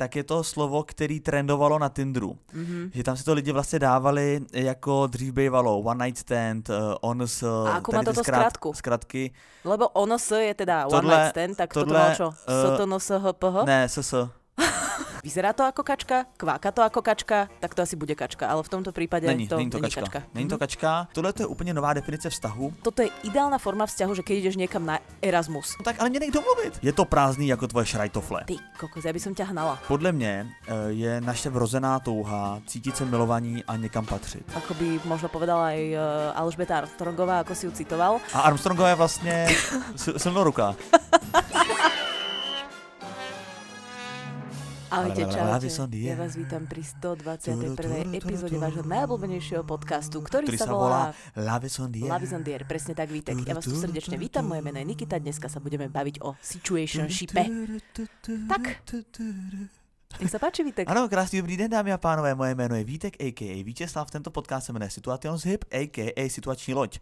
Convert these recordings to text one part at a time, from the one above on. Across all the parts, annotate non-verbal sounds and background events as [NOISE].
tak je to slovo, který trendovalo na Tinderu. Mm-hmm. Že tam si to lidi vlastně dávali jako dřív bývalo one night stand, uh, ons, A ako má toto skratku? Skratky. Lebo ons je teda one Tohle- night stand, tak toto tohle, malo čo? eh, STNSHPH? Ne, ss. [LAUGHS] Vyzerá to ako kačka, kváka to ako kačka, tak to asi bude kačka, ale v tomto prípade Není, to není to není kačka. kačka. Není to Mhm. kačka. Tohle to je úplně nová definice vztahu. Toto je ideálna forma vzťahu, že keď ideš niekam na Erasmus. No tak ale mě nech domluvit. Je to prázdný jako tvoje šrajtofle. Ty kokos, ja by som ťa hnala. Podle mě eh, je naše vrozená touha cítit se milovaní a někam patřit. Ako by možno povedala aj uh, Alžbeta Armstrongová, ako si ju citoval. A Armstrongová je vlastně sil- silnoruká. [LAUGHS] Ahojte, čaute. Ja vás vítam pri 121. epizóde vášho najobľúbenejšieho podcastu, ktorý Ktorý sa volá. Love on the air. Presne tak, Vítek. Ja vás tu srdečne vítam, moje meno je Nikita, dneska sa budeme baviť o situationshipe. Tak. Nech sa páči, Vítek. Ano, krásný dobrý den, dámy a pánové, moje jméno je Vítek, a.k.a. Vítězslav, tento podcast se jmenuje Situations Hip, a.k.a. Situační loď.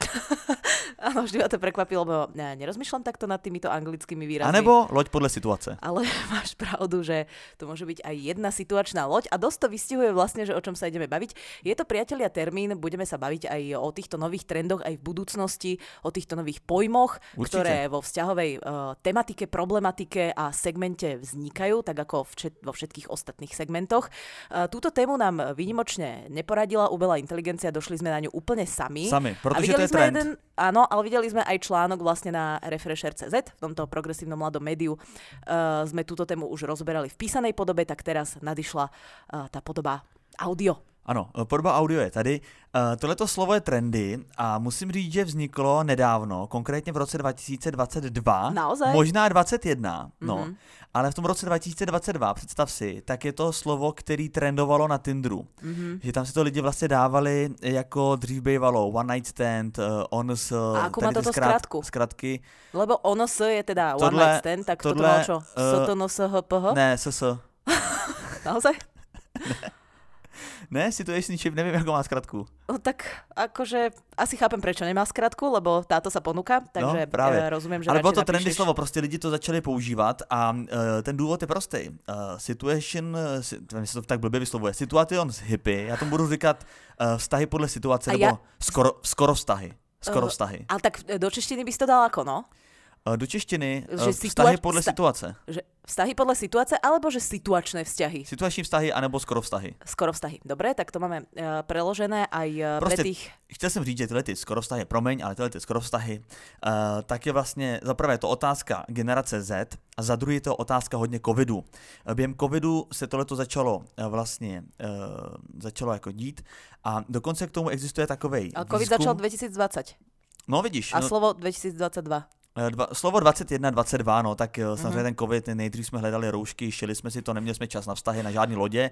[LAUGHS] Áno, vždy ma to prekvapilo, lebo ne, nerozmýšľam takto nad týmito anglickými výrazmi. A nebo loď podle situace. Ale [LAUGHS] máš pravdu, že to môže byť aj jedna situačná loď a dosť to vystihuje vlastne, že o čom sa ideme baviť. Je to priatelia termín, budeme sa baviť aj o týchto nových trendoch aj v budúcnosti, o týchto nových pojmoch, Určite. ktoré vo vzťahovej uh, tematike, problematike a segmente vznikajú, tak ako včet, vo všetkých ostatných segmentoch. Uh, túto tému nám výnimočne neporadila umelá inteligencia, došli sme na ňu úplne sami. Sami, A protože to videli je sme trend. jeden, áno, ale videli sme aj článok vlastne na Refresher.cz, v tomto progresívnom mladom médiu. Uh, sme túto tému už rozberali v písanej podobe, tak teraz nadišla uh, tá podoba audio. Ano, eh, podoba audio je tady. Uh, tohleto slovo je trendy a musím říct, že vzniklo nedávno, konkrétně v roce 2022. Naozaj? Možná 21, no. Mhm. Ale v tom roce 2022, představ si, tak je to slovo, který trendovalo na Tinderu. Mhm. Že tam si to lidi vlastně dávali jako dřív bývalo one night stand, uh, ons, A ako má toto zkrát- skratku? Skratky. Lebo ono s je teda one Tohle- night stand, tak toto tohle, malo čo? eh, STNSHPH? Ne, ss. [LAUGHS] Naozaj? Ne, situationship, nevím, jakou má skratku. No, tak akože asi chápem, prečo nemá skratku, lebo táto sa ponúka, takže no, právě. eh, rozumiem, že Ale bylo to trendy napíšeš- slovo, prostě lidi to začali používat a uh, ten důvod je prostý. Uh, situation, uh, si, nevím, to tak blbě vyslovuje, situations hippie, já tomu budu říkat uh, vztahy podle situace, A nebo ja- skoro, skoro vztahy. Skoro Eh, vztahy. Ale tak eh, do češtiny by si to dal ako, no? Uh, do češtiny uh, že vztahy situa- podle situace. Že vztahy podľa situácie, alebo že situačné vzťahy? Situační vztahy anebo skoro vztahy. Skoro vztahy. Dobre, tak to máme uh, preložené aj uh, pre Prostě tých... chtěl jsem říct, že tyhle ty skoro vztahy, promiň, ale tyhle ty skoro vztahy, uh, tak je vlastně, za prvé to otázka generace Z a za druhé to otázka hodně covidu. Eh, Během covidu se tohleto začalo eh, vlastně, uh, začalo jako dít a dokonce k tomu existuje takovej Ale COVID výzkum. začal 2020 No vidíš, a no, slovo 2022. eh, dva, slovo 21, 22, no tak mm-hmm. samozřejmě ten covid, nejdřív jsme hledali roušky, šili jsme si to, neměli jsme čas na vztahy, na žádný lodě,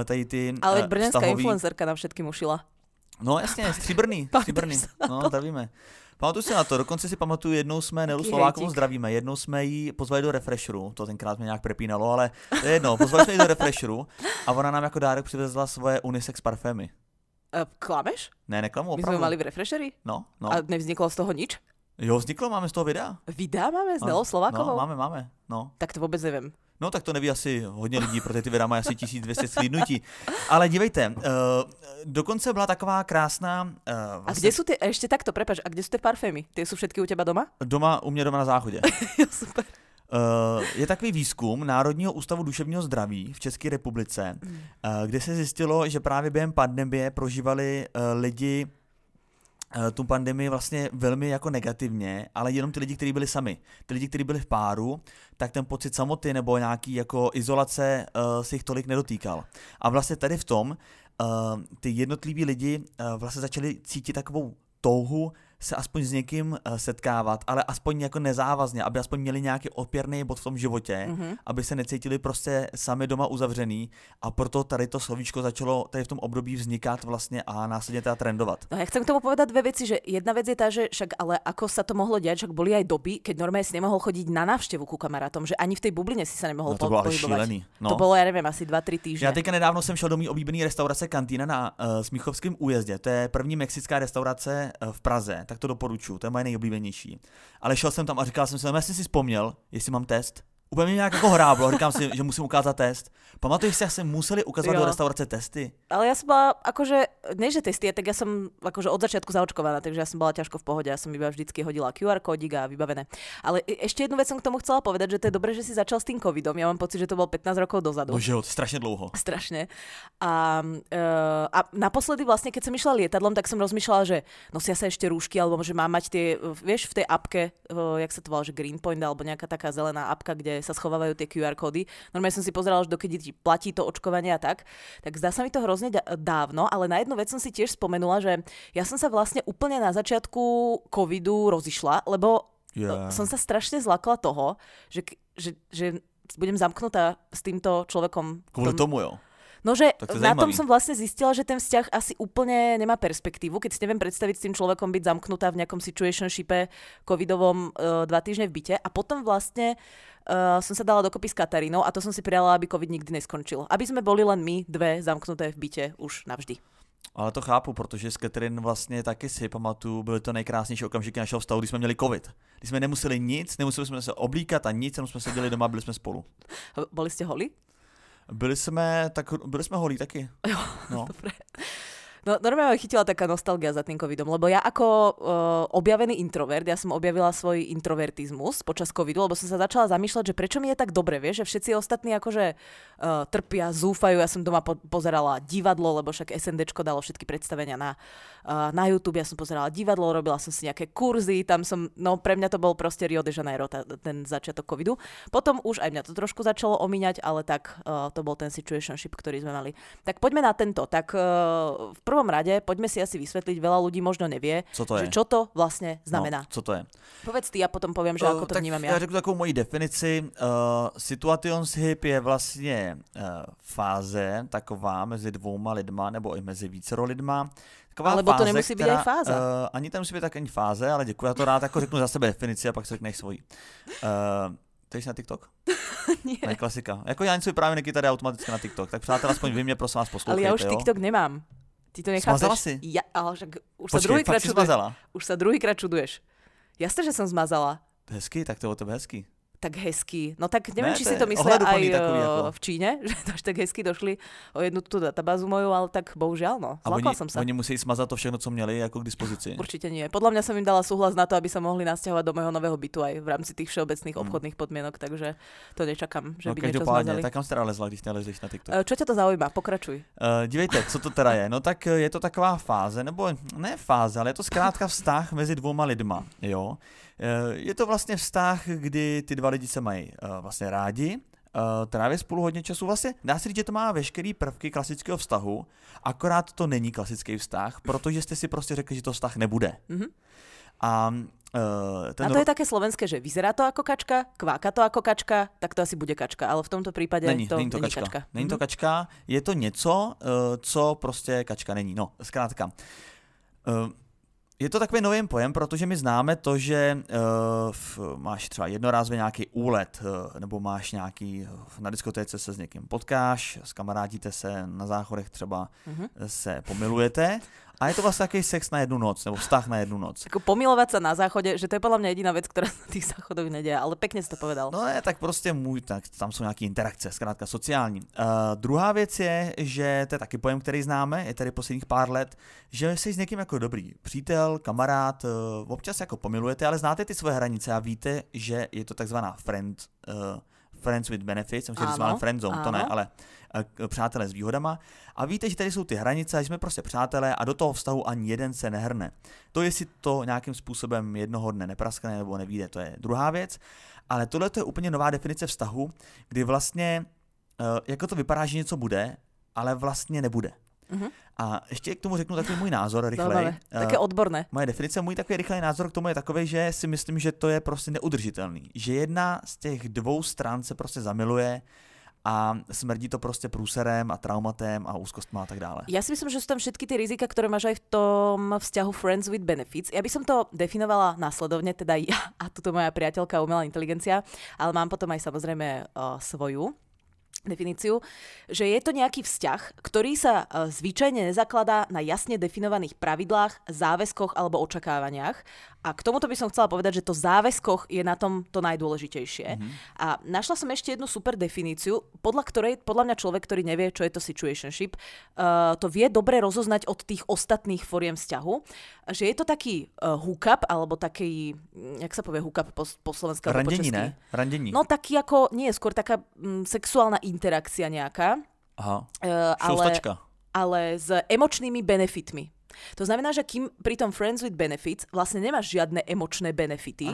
eh, tady ty Ale eh, veď brňanská vztahový- influencerka nám všetkým ušila. No jasně, [LAUGHS] stříbrný, stříbrný. No, zdravíme. Pamatuju si na to, dokonce si pamatuju, jednou jsme Nelu Slovákovou zdravíme, jednou jsme ji pozvali do Refresheru, to tenkrát mě nějak prepínalo, ale to je jedno, pozvali jsme ji do Refresheru a ona nám jako dárek přivezla svoje unisex parfémy. Uh, klameš? Ne, neklamu, My sme opravdu. mali v Refresheri? No, no. A nevzniklo z toho nič? Jo, vzniklo, máme z toho videa. Videa máme s. Nelou Slovákovou? No, máme, máme, no. Tak to vôbec neviem. No tak to neví asi hodně lidí, protože ty videa mají asi 1200 slídnutí. Ale dívejte, uh, dokonce byla taková krásná... Uh, A kde sú tie, ešte takto, prepač, a kde sú tie parfémy? Tie sú všetky u teba doma? Doma, u mě doma na záchodě. [LAUGHS] Jo, super. Uh, je takový výzkum Národního ústavu duševního zdraví v České republice, Mm. uh, kde se zjistilo, že právě během pandemie prožívali uh, lidi tu pandemii vlastně velmi jako negativně, ale jenom ty lidi, kteří byli sami. Ty lidi, kteří byli v páru, tak ten pocit samoty nebo nějaký jako izolace uh, si jich tolik nedotýkal. A vlastně tady v tom uh, ty jednotliví lidi uh, vlastně začali cítit takovou touhu se aspoň s někým uh, setkávat, ale aspoň jako nezávazně, aby aspoň měli nějaký opěrný bod v tom životě, Mhm. mm-hmm. aby se necítili prostě sami doma uzavřený a proto tady to slovíčko začalo tady v tom období vznikat vlastně a následně teda trendovat. No ja chcem k tomu povedať dve veci, že jedna vec je tá, že však ale ako sa to mohlo diať, však boli aj doby, keď normálne si nemohol chodiť na návštevu ku kamarátom, že ani v tej bubline si sa nemohol No to bylo pohybovať. šílený. No. To bolo, ja neviem, asi 2-3 týždne. Já teďka nedávno jsem šel do mý oblíbené restaurace Kantína na uh, Smíchovském újezdě. To je první mexická restaurace uh, v Praze, tak to doporučuji, to je moje nejoblíbenější. Ale šel jsem tam a říkal jsem si, já jsem si vzpomněl, jestli mám test. Úplně mě nějak jako hráblo, říkám si, že musím ukázat test. Pamatuješ si, jak sme museli ukazovať Jo. do restaurace testy? Ale ja som bola, akože, nie že testy, tak ja som akože od začiatku zaočkovaná, takže ja som bola ťažko v pohode, ja som iba vždycky hodila QR kódik a vybavené. Ale ešte jednu vec som k tomu chcela povedať, že to je dobré, že si začal s tým covidom. Ja mám pocit, že to bolo 15 rokov dozadu. Že jo, strašně dlouho. Strašne. A, uh, a naposledy vlastne, keď som išla lietadlom, tak som rozmýšľala, že nosia sa ešte rúšky, alebo že mám mať tie, uh, vieš, v tej apke, uh, jak sa to volá, že Greenpoint, alebo nejaká taká zelená apka, kde sa schovávajú tie QR kódy. Normálne som si pozerala, že dokedy ti platí to očkovanie a tak. Tak zdá sa mi to hrozne dávno, ale na jednu vec som si tiež spomenula, že ja som sa vlastne úplne na začiatku covidu rozišla, lebo Yeah. som sa strašne zlakla toho, že, že, že budem zamknutá s týmto človekom. Kvôli tom- tomu jo. No, že to na tom som vlastne zistila, že ten vzťah asi úplne nemá perspektívu, keď si neviem predstaviť s tým človekom byť zamknutá v nejakom situationshipe covidovom uh, dva týždne v byte a potom vlastne uh, som sa dala dokopy s Katarínou a to som si prijala, aby covid nikdy neskončil. Aby sme boli len my dve zamknuté v byte už navždy. Ale to chápu, protože s Catherine vlastně taky si pamatuju, byly to nejkrásnější okamžiky našeho vztahu, když jsme měli covid. Když jsme nemuseli nic, nemuseli jsme se oblíkat a nic, jenom jsme seděli doma byli jsme spolu. Boli ste holi? Byli jsme, tak, byli jsme holí taky. Jo, No. [LAUGHS] dobre. No, normálne ma chytila taká nostalgia za tým covidom, lebo ja ako uh, objavený introvert, ja som objavila svoj introvertizmus počas covidu, lebo som sa začala zamýšľať, že prečo mi je tak dobre, vieš, že všetci ostatní akože uh, trpia, zúfajú, ja som doma po- pozerala divadlo, lebo však SNDčko dalo všetky predstavenia na, uh, na YouTube, ja som pozerala divadlo, robila som si nejaké kurzy, tam som, no pre mňa to bol proste Rio de Janeiro, tá, ten začiatok covidu. Potom už aj mňa to trošku začalo omíňať, ale tak uh, to bol ten situationship, ktorý sme mali. Tak poďme na tento. Tak uh, v prvom rade poďme si asi vysvetliť, veľa ľudí možno nevie, Co to že je? čo to vlastne znamená. No, co to je? Povedz ty a potom poviem, že Eh, ako to tak vnímam já ja. řeknu takovou moji definici. Uh, situationship je vlastně uh, fáze taková mezi dvouma lidma, nebo i mezi vícero lidma. Taková Alebo to fáze, nemusí být která, aj fáza. Uh, ani to nemusí být tak ani fáze, ale děkuji, já to rád jako řeknu za sebe definici a pak si řekneš svoji. Uh, ty jsi na TikTok? [LAUGHS] Nie. Ne, klasika. Jako já něco vyprávím, Nikita jde automaticky na TikTok. Tak přátelé, aspoň vy mě prosím vás Ale poslouchejte, ja už jo? TikTok nemám. Ty to nechápeš. Smazala si? Ja, ale však už sa Počkej, druhýkrát fakt si čuduješ. Už sa druhýkrát čuduješ. Jasné, že som zmazala. Hezky, tak to je o tebe hezky. Tak hezky. No tak neviem, Ne, či si to myslia aj takový eh, ako- v Číne, [LAUGHS] že to až tak hezky došli o jednu tú databázu moju, ale tak bohužiaľ, no. Zlakla oni, som sa. oni musí smazat to všechno, co měli jako k dispozici. Určite nie. Podľa mňa som im dala súhlas na to, aby sa mohli nasťahovať do môjho nového bytu aj v rámci tých všeobecných Mm. obchodných podmienok, takže to nečakám, že No by niečo zmazali. tak kam jste nalezla, když nalezeš na TikTok? Eh, Čo ťa to zaujíma? Pokračuj. Uh, dívejte, co to teda je. No tak je to taková fáze, nebo ne fáze, ale je to zkrátka vztah mezi dvouma lidma, jo. Eh, Je to vlastně vztah, kdy ty dva lidi se mají eh, vlastně rádi, eh, tráví spolu hodně času. Vlastně dá se říct, že to má veškerý prvky klasického vztahu, akorát to není klasický vztah, protože jste si prostě řekli, že to vztah nebude. Mhm. A ten A to je také slovenské, že vyzerá to ako kačka, kváka to ako kačka, tak to asi bude kačka, ale v tomto prípade Není, to není to není kačka. kačka. Není to Mhm. kačka, je to něco, co prostě kačka není. No, zkrátka. Je to takový nový pojem, protože my známe to, že uh, máš třeba jednorázově nějaký úlet, uh, nebo máš nějaký, uh, na diskotéce se s někým potkáš, skamarádíte se na záchodech třeba Mhm. se pomilujete a je to vlastně takový sex na jednu noc, nebo vztah na jednu noc. Ako pomilovať sa na záchode, že to je podľa mňa jediná vec, ktorá na tých záchodoch nedia, ale pekne si to povedal. No ne, tak prostě můj, tak tam jsou nějaké interakce, zkrátka sociální. Uh, druhá věc je, že to je taky pojem, který známe, je tady posledních pár let, že jsi s někým jako dobrý přítel, kamarád, uh, občas jako pomilujete, ale znáte ty svoje hranice a víte, že je to takzvaná friend, uh, friends with benefits, jsem si říct, Áno, friend zone, to ne, ale uh, k- přátelé s výhodama. A víte, že tady jsou ty hranice, že jsme prostě přátelé a do toho vztahu ani jeden se nehrne. To, jestli to nějakým způsobem jednoho dne nepraskne nebo nevíde, to je druhá věc. Ale tohle to je úplně nová definice vztahu, kdy vlastně, uh, jako to vypadá, že něco bude, ale vlastně nebude. Mhm. A ještě k tomu řeknu takový můj názor rychlej. Eh, Také odborné. Moje definice, můj takový rychlý názor k tomu je takový, že si myslím, že to je prostě neudržitelný. Že jedna z těch dvou stran se prostě zamiluje a smrdí to prostě průserem a traumatem a úzkostma a tak dále. Ja si myslím, že sú tam všetky tie rizika, ktoré máš aj v tom vzťahu Friends with Benefits. Ja by som to definovala následovne, teda ja a tuto moja priateľka umelá inteligencia, ale mám potom aj samozrejme uh, svoju definíciu, že je to nejaký vzťah, ktorý sa e, zvyčajne nezakladá na jasne definovaných pravidlách, záväzkoch alebo očakávaniach. A k tomuto by som chcela povedať, že to záväzkoch je na tom to najdôležitejšie. Mm-hmm. A našla som ešte jednu super definíciu, podľa ktorej, podľa mňa človek, ktorý nevie, čo je to situationship, uh, to vie dobre rozoznať od tých ostatných foriem vzťahu. Že je to taký uh, hookup, alebo taký, mm, jak sa povie hookup po, po slovensku? Randení, ne? Randení. No taký ako, nie, skôr taká mm, sexuálna interakcia nejaká. Aha. Uh, ale, ale s emočnými benefitmi. To znamená, že kým pri tom Friends with Benefits vlastne nemáš žiadne emočné benefity,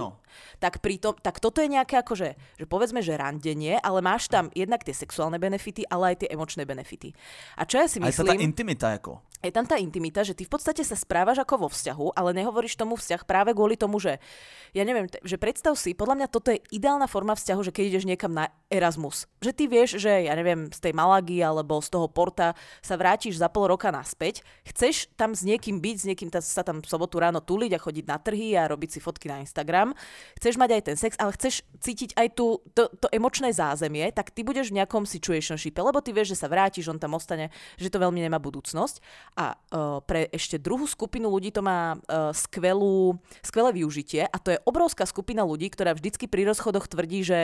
tak, pri tom, tak toto je nejaké akože, že povedzme, že randenie, ale máš tam jednak tie sexuálne benefity, ale aj tie emočné benefity. A čo ja si Aj sa tá myslím intimita ako. Je tam tá intimita, že ty v podstate sa správaš ako vo vzťahu, ale nehovoríš tomu vzťah práve kvôli tomu, že ja neviem, že predstav si, podľa mňa toto je ideálna forma vzťahu, že keď ideš niekam na Erasmus, že ty vieš, že ja neviem, z tej Malagy alebo z toho Porta sa vrátiš za pol roka naspäť, chceš tam s niekým byť, s niekým sa tam v sobotu ráno tuliť a chodiť na trhy a robiť si fotky na Instagram, chceš mať aj ten sex, ale chceš cítiť aj tú, to, to emočné zázemie, tak ty budeš v nejakom situationshipe, lebo ty vieš, že sa vrátiš, on tam ostane, že to veľmi nemá budúcnosť. A uh, pre ešte druhú skupinu ľudí to má uh, skvelú, skvelé využitie a to je obrovská skupina ľudí, ktorá vždycky pri rozchodoch tvrdí, že,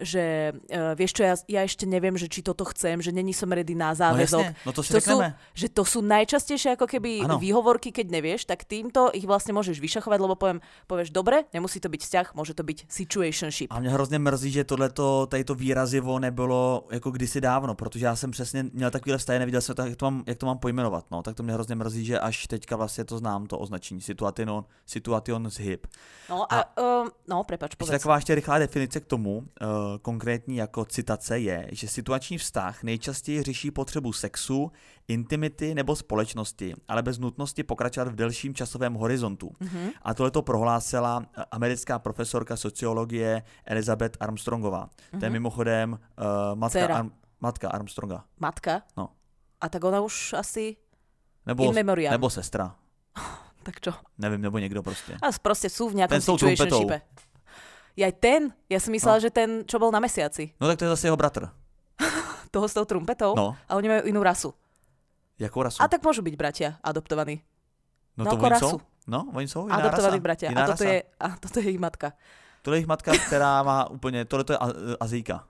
že uh, vieš čo, ja, ja ešte neviem, že či toto chcem, že není som ready na záväzok. jasne, no to si to sú, že to sú najčastejšie ako keby Áno. výhovorky, keď nevieš, tak týmto ich vlastne môžeš vyšachovať, lebo poviem, povieš, dobre, nemusí to byť vzťah, môže to byť situationship. A mě hrozně mrzí, že tohleto, tady to výrazivo nebylo jako kdysi dávno, protože já jsem přesně měl takovýhle vztahy, neviděl jsem, jak, to mám, jak to mám pojmenovat, no, tak to mě hrozně mrzí, že až teďka vlastně to znám, to označení, situation, situation z hip. No a, uh, no, prepač, povedz. taková ještě rychlá definice k tomu, uh, konkrétní jako citace je, že situační vztah nejčastěji řeší potřebu sexu, intimity nebo společnosti, ale bez nutnosti pokračovat v delším časovém horizontu. Mhm. A tohle to prohlásila eh, americká profesorka sociologie Elizabeth Armstrongová. To je mimochodem uh, matka. Arm, matka Armstronga. Matka? No. A tak ona už asi, Nebo, In memoriam. nebo sestra. [LAUGHS] tak čo? Nevím, nebo někdo prostě. A proste sú v nejakom situationshipe. Ja aj ten, ja som myslela, že ten, čo bol na mesiaci, No tak to je zase jeho bratr. [LAUGHS] toho s tou trumpetou, No, a oni majú inú rasu. jakou rasu? A tak môžu byť bratia adoptovaní. no, no to oni rasu. No, oni jsou jiná Adoptovaní rasa. bratia. Jiná A toto, rasa. je, a toto je ich matka. Tohle je jejich matka, [LAUGHS] která má úplně, tohle to je A- Azijka.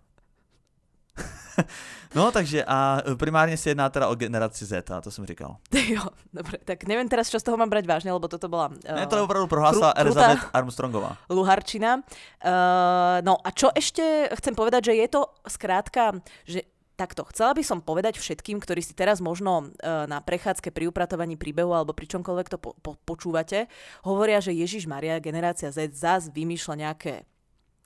No, takže a primárně se jedná teda o generaci Z, a to jsem říkal. [LAUGHS] jo, dobre, tak neviem teraz, čo z toho mám brať vážne, lebo toto bola uh, Ne, to opravdu prohlásila krú- Elizabeth Armstrongová. luharčina. Uh, no a čo ešte chcem povedať, že je to skrátka, že Takto, chcela by som povedať všetkým, ktorí si teraz možno uh, na prechádzke pri upratovaní príbehu alebo pri čomkoľvek to po- po- počúvate, hovoria, že Ježiš Maria, generácia Z, zás vymýšľa nejaké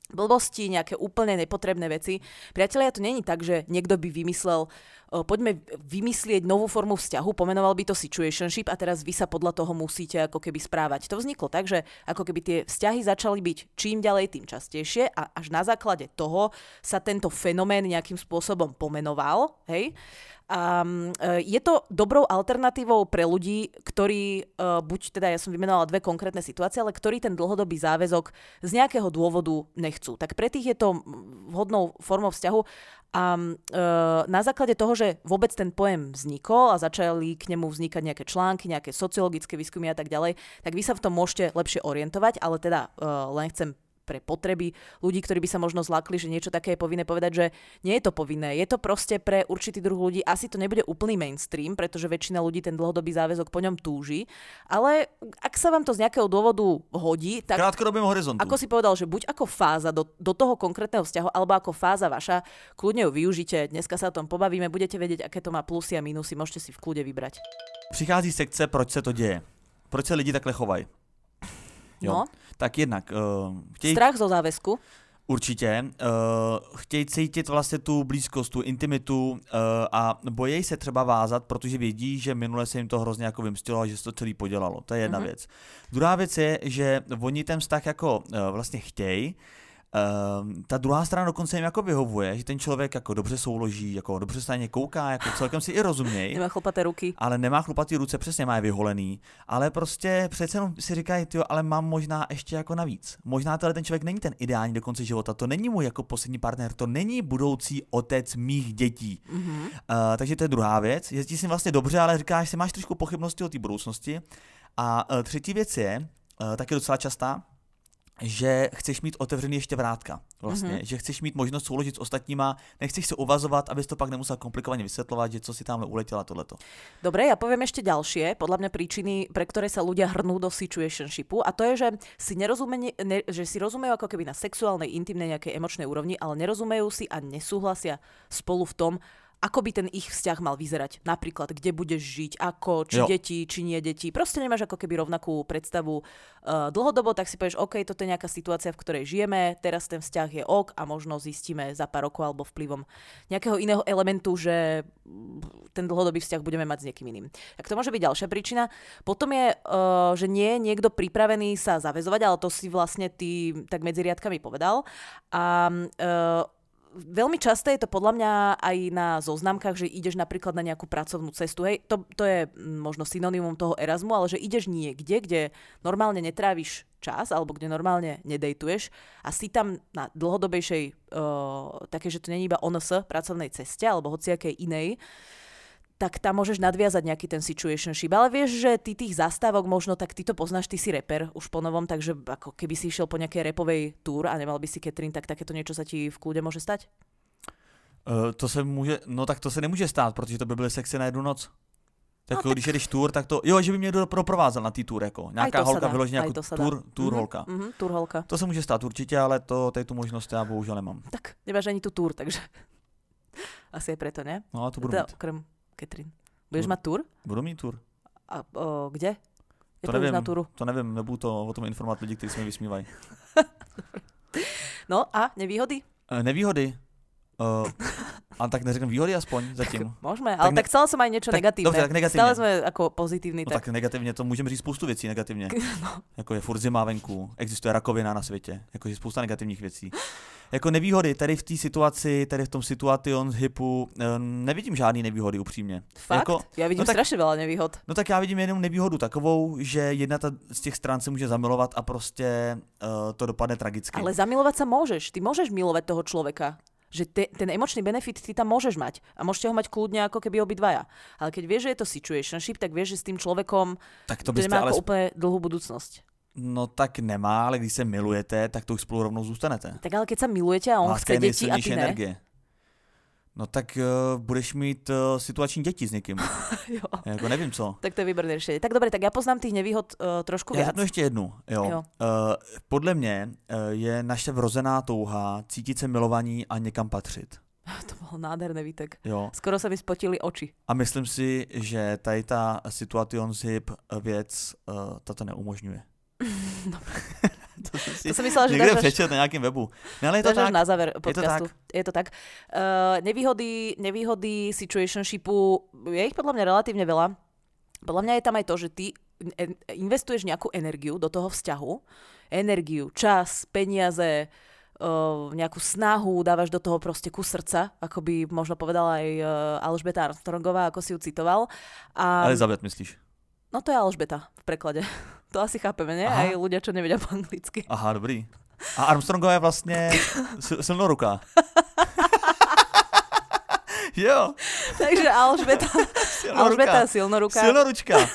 blbosti, nejaké úplne nepotrebné veci. Priatelia, to není tak, že niekto by vymyslel, poďme vymyslieť novú formu vzťahu, pomenoval by to situationship a teraz vy sa podľa toho musíte ako keby správať. To vzniklo tak, že ako keby tie vzťahy začali byť čím ďalej, tým častejšie a až na základe toho sa tento fenomén nejakým spôsobom pomenoval, hej? A e, je to dobrou alternatívou pre ľudí, ktorí, e, buď teda ja som vymenovala dve konkrétne situácie, ale ktorí ten dlhodobý záväzok z nejakého dôvodu nechcú. Tak pre tých je to vhodnou formou vzťahu a e, na základe toho, že vôbec ten pojem vznikol a začali k nemu vznikať nejaké články, nejaké sociologické výskumy a tak ďalej, tak vy sa v tom môžete lepšie orientovať, ale teda e, len chcem pre potreby ľudí, ktorí by sa možno zlakli, že niečo také je povinné povedať, že nie je to povinné. Je to proste pre určitý druh ľudí. Asi to nebude úplný mainstream, pretože väčšina ľudí ten dlhodobý záväzok po ňom túži. Ale ak sa vám to z nejakého dôvodu hodí, tak krátkodobém horizontu. ako si povedal, že buď ako fáza do, do toho konkrétneho vzťahu, alebo ako fáza vaša, kľudne ju využite. Dneska sa o tom pobavíme, budete vedieť, aké to má plusy a minusy, môžete si v kľude vybrať. Přichází sekce, proč se to děje. Proč se lidi takhle chovají. Jo. No, Tak jednak, uh, chtějí, strach zo záväzku. určitě, uh, chtějí cítit vlastně tu blízkost, tu intimitu uh, a bojejí se třeba vázat, protože vědí, že minule se jim to hrozně jako vymstilo a že se to celý podělalo. To je jedna Mhm. věc. Druhá věc je, že oni ten vztah jako uh, vlastně chtějí, Um, ta druhá strana dokonce jim jako vyhovuje, že ten člověk jako dobře souloží, jako dobře se na ně kouká, jako celkem si i rozumějí. Nemá chlupaté ruky. Ale nemá chlupatý ruce, přesně má je vyholený. Ale prostě přece jenom si říkají, jo, ale mám možná ještě jako navíc. Možná tenhle ten člověk není ten ideální do konce života, to není můj jako poslední partner, to není budoucí otec mých dětí. Mm-hmm. Uh, takže to je druhá věc. Jezdí si vlastně dobře, ale říkáš, že máš trošku pochybnosti o té budoucnosti. A uh, třetí věc je, uh, taky docela častá, že chceš mít otevřený ještě vrátka. Vlastně, mm-hmm. že chceš mít možnost souložit s ostatníma, nechceš se uvazovat, abys to pak nemusel komplikovaně vysvětlovat, že co si tam uletěla tohleto. Dobre, ja poviem ešte ďalšie, podľa mňa príčiny, pre ktoré sa ľudia hrnú do situationshipu a to je, že si, nerozumie, ne, že si rozumejú ako keby na sexuálnej, intimnej nejakej emočnej úrovni, ale nerozumejú si a nesúhlasia spolu v tom, ako by ten ich vzťah mal vyzerať. Napríklad, kde budeš žiť, ako, či jo. deti, či nie deti. Proste nemáš ako keby rovnakú predstavu uh, dlhodobo, tak si povieš, OK, toto je nejaká situácia, v ktorej žijeme, teraz ten vzťah je ok a možno zistíme za pár rokov alebo vplyvom nejakého iného elementu, že ten dlhodobý vzťah budeme mať s niekým iným. Tak to môže byť ďalšia príčina. Potom je, uh, že nie je niekto pripravený sa zavezovať, ale to si vlastne ty tak medzi riadkami povedal. A uh, veľmi často je to podľa mňa aj na zoznamkách, že ideš napríklad na nejakú pracovnú cestu. Hej, to, to je mm, možno synonymum toho Erasmu, ale že ideš niekde, kde normálne netráviš čas alebo kde normálne nedejtuješ a si tam na dlhodobejšej, uh, také, že to není iba ONS, pracovnej ceste alebo hociakej inej, tak tam môžeš nadviazať nejaký ten situationship. Ale vieš, že ty tých zastávok možno, tak ty to poznáš, ty si reper už po novom, takže ako keby si išiel po nejakej repovej túr a nemal by si Catherine, tak takéto niečo sa ti v kľude môže stať? Uh, to se může, no tak to se nemůže stát, protože to by byly sexy na jednu noc. Tak, no, tak když jedeš tour, tak to, jo, že by mě proprovázel na té tour, jako nějaká holka vyloženě jako tour, tour mm-hmm, holka. Mm-hmm, tour holka. To se může stát určitě, ale to, tady tu možnost já bohužel nemám. Tak, nemáš ani tu tour, takže [LAUGHS] asi je preto, ne? No a to budu teda, mít. Okrem Katrin. Budeš mať tur? Budu mít tur. A o, kde? To nevím, na turu? to nevím, nebudu to o tom informovat lidi, kteří se mi vysmívají. [LAUGHS] no a nevýhody? Uh, nevýhody? Uh, a tak neřeknem výhody aspoň zatím. Tak môžeme, ale tak, ne... tak chcela som aj niečo tak, negatívne. Dobře, tak negatívne. Stále sme ako pozitívni. No tak. tak negatívne, to môžeme říct spoustu věcí negatívne. [LAUGHS] No. Jako je furt zima venku, existuje rakovina na světě, jako je spousta negativních věcí jako nevýhody tady v té situaci, tady v tom situation hipu, eh, nevidím žádný nevýhody upřímně. Fakt? Jako, já vidím no tak, strašně veľa nevýhod. No tak já vidím jenom nevýhodu takovou, že jedna ta, z těch stran se může zamilovat a prostě uh, to dopadne tragicky. Ale zamilovat sa môžeš. Ty môžeš milovať toho človeka že te, ten emočný benefit ty tam môžeš mať a môžete ho mať kľudne ako keby obidvaja. Ale keď vieš, že je to situationship, tak vieš, že s tým človekom tak to, to nemá ale... úplne dlhú budúcnosť. No tak nemá, ale když se milujete, tak to už spolu rovnou zůstanete. Tak ale keď sa milujete a on Láska chce děti a ty ne? energie. No tak uh, budeš mít uh, situační děti s někým. [LAUGHS] jo. Jako nevím co. Tak to je výborné řešení. Tak dobré, tak já poznám těch nevýhod uh, trošku já viac. Já ještě jednu. Jo. jo. Uh, podle mě uh, je naše vrozená touha cítit se milovaní a někam patřit. [LAUGHS] To bol nádherný výtek. Jo. Skoro sa mi spotili oči. A myslím si, že tady ta situation zip věc uh, tato neumožňuje. [LAUGHS] [LAUGHS] to, si, to som myslela, že niekde dáš... prečítať na nejakém webu. No, ale je to tak. na záver podcastu. Je to tak. Je to tak. Uh, nevýhody, nevýhody situationshipu, je ich podľa mňa relatívne veľa. Podľa mňa je tam aj to, že ty investuješ nejakú energiu do toho vzťahu. Energiu, čas, peniaze, uh, nejakú snahu, dávaš do toho proste kus srdca, ako by možno povedala aj uh, Alžbeta Armstrongová, ako si ju citoval. A... Elizabeth myslíš? No to je Alžbeta v preklade. [LAUGHS] To asi chápeme, nie? Aha. Aj ľudia, čo nevedia po anglicky. Aha, dobrý. A Armstrongová je vlastne [COUGHS] silnoruka. [LAUGHS] jo. Takže Alžbeta, Alžbeta silnoruka. Silnoručka. [LAUGHS]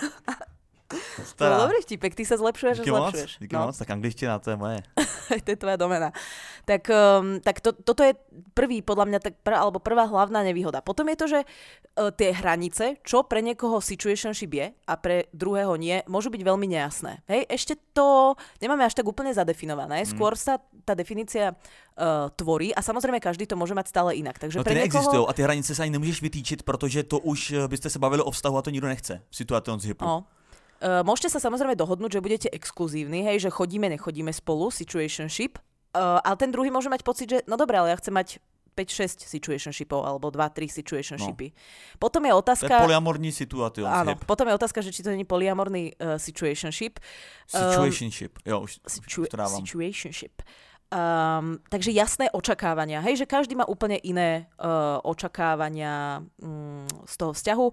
Stará. To dobrý vtipek, ty sa zlepšuješ díky a zlepšuješ. Moc, díky no. moc, tak angličtina, to je moje. [LAUGHS] to je tvoja domena. Tak, um, tak to, toto je prvý, podľa mňa, tak prv, alebo prvá hlavná nevýhoda. Potom je to, že uh, tie hranice, čo pre niekoho situationship je a pre druhého nie, môžu byť veľmi nejasné. Hej, ešte to nemáme až tak úplne zadefinované. Mm. Skôr sa tá definícia uh, tvorí a samozrejme každý to môže mať stále inak. Takže no, pre neexistujú a tie hranice sa ani nemôžeš vytýčiť, protože to už uh, byste se bavili o vztahu a to nikdo nechce v situaci hipu. No. Uh, môžete sa samozrejme dohodnúť, že budete exkluzívni, hej, že chodíme, nechodíme spolu, situationship, uh, ale ten druhý môže mať pocit, že no dobré, ale ja chcem mať 5-6 situationshipov alebo 2-3 situationshipy. No. Potom je otázka... To je poliamorní situácia. Áno, potom je otázka, že či to není poliamorný uh, situationship. Situationship, um, jo, už, situ- už Situationship. Um, takže jasné očakávania, hej, že každý má úplne iné uh, očakávania um, z toho vzťahu.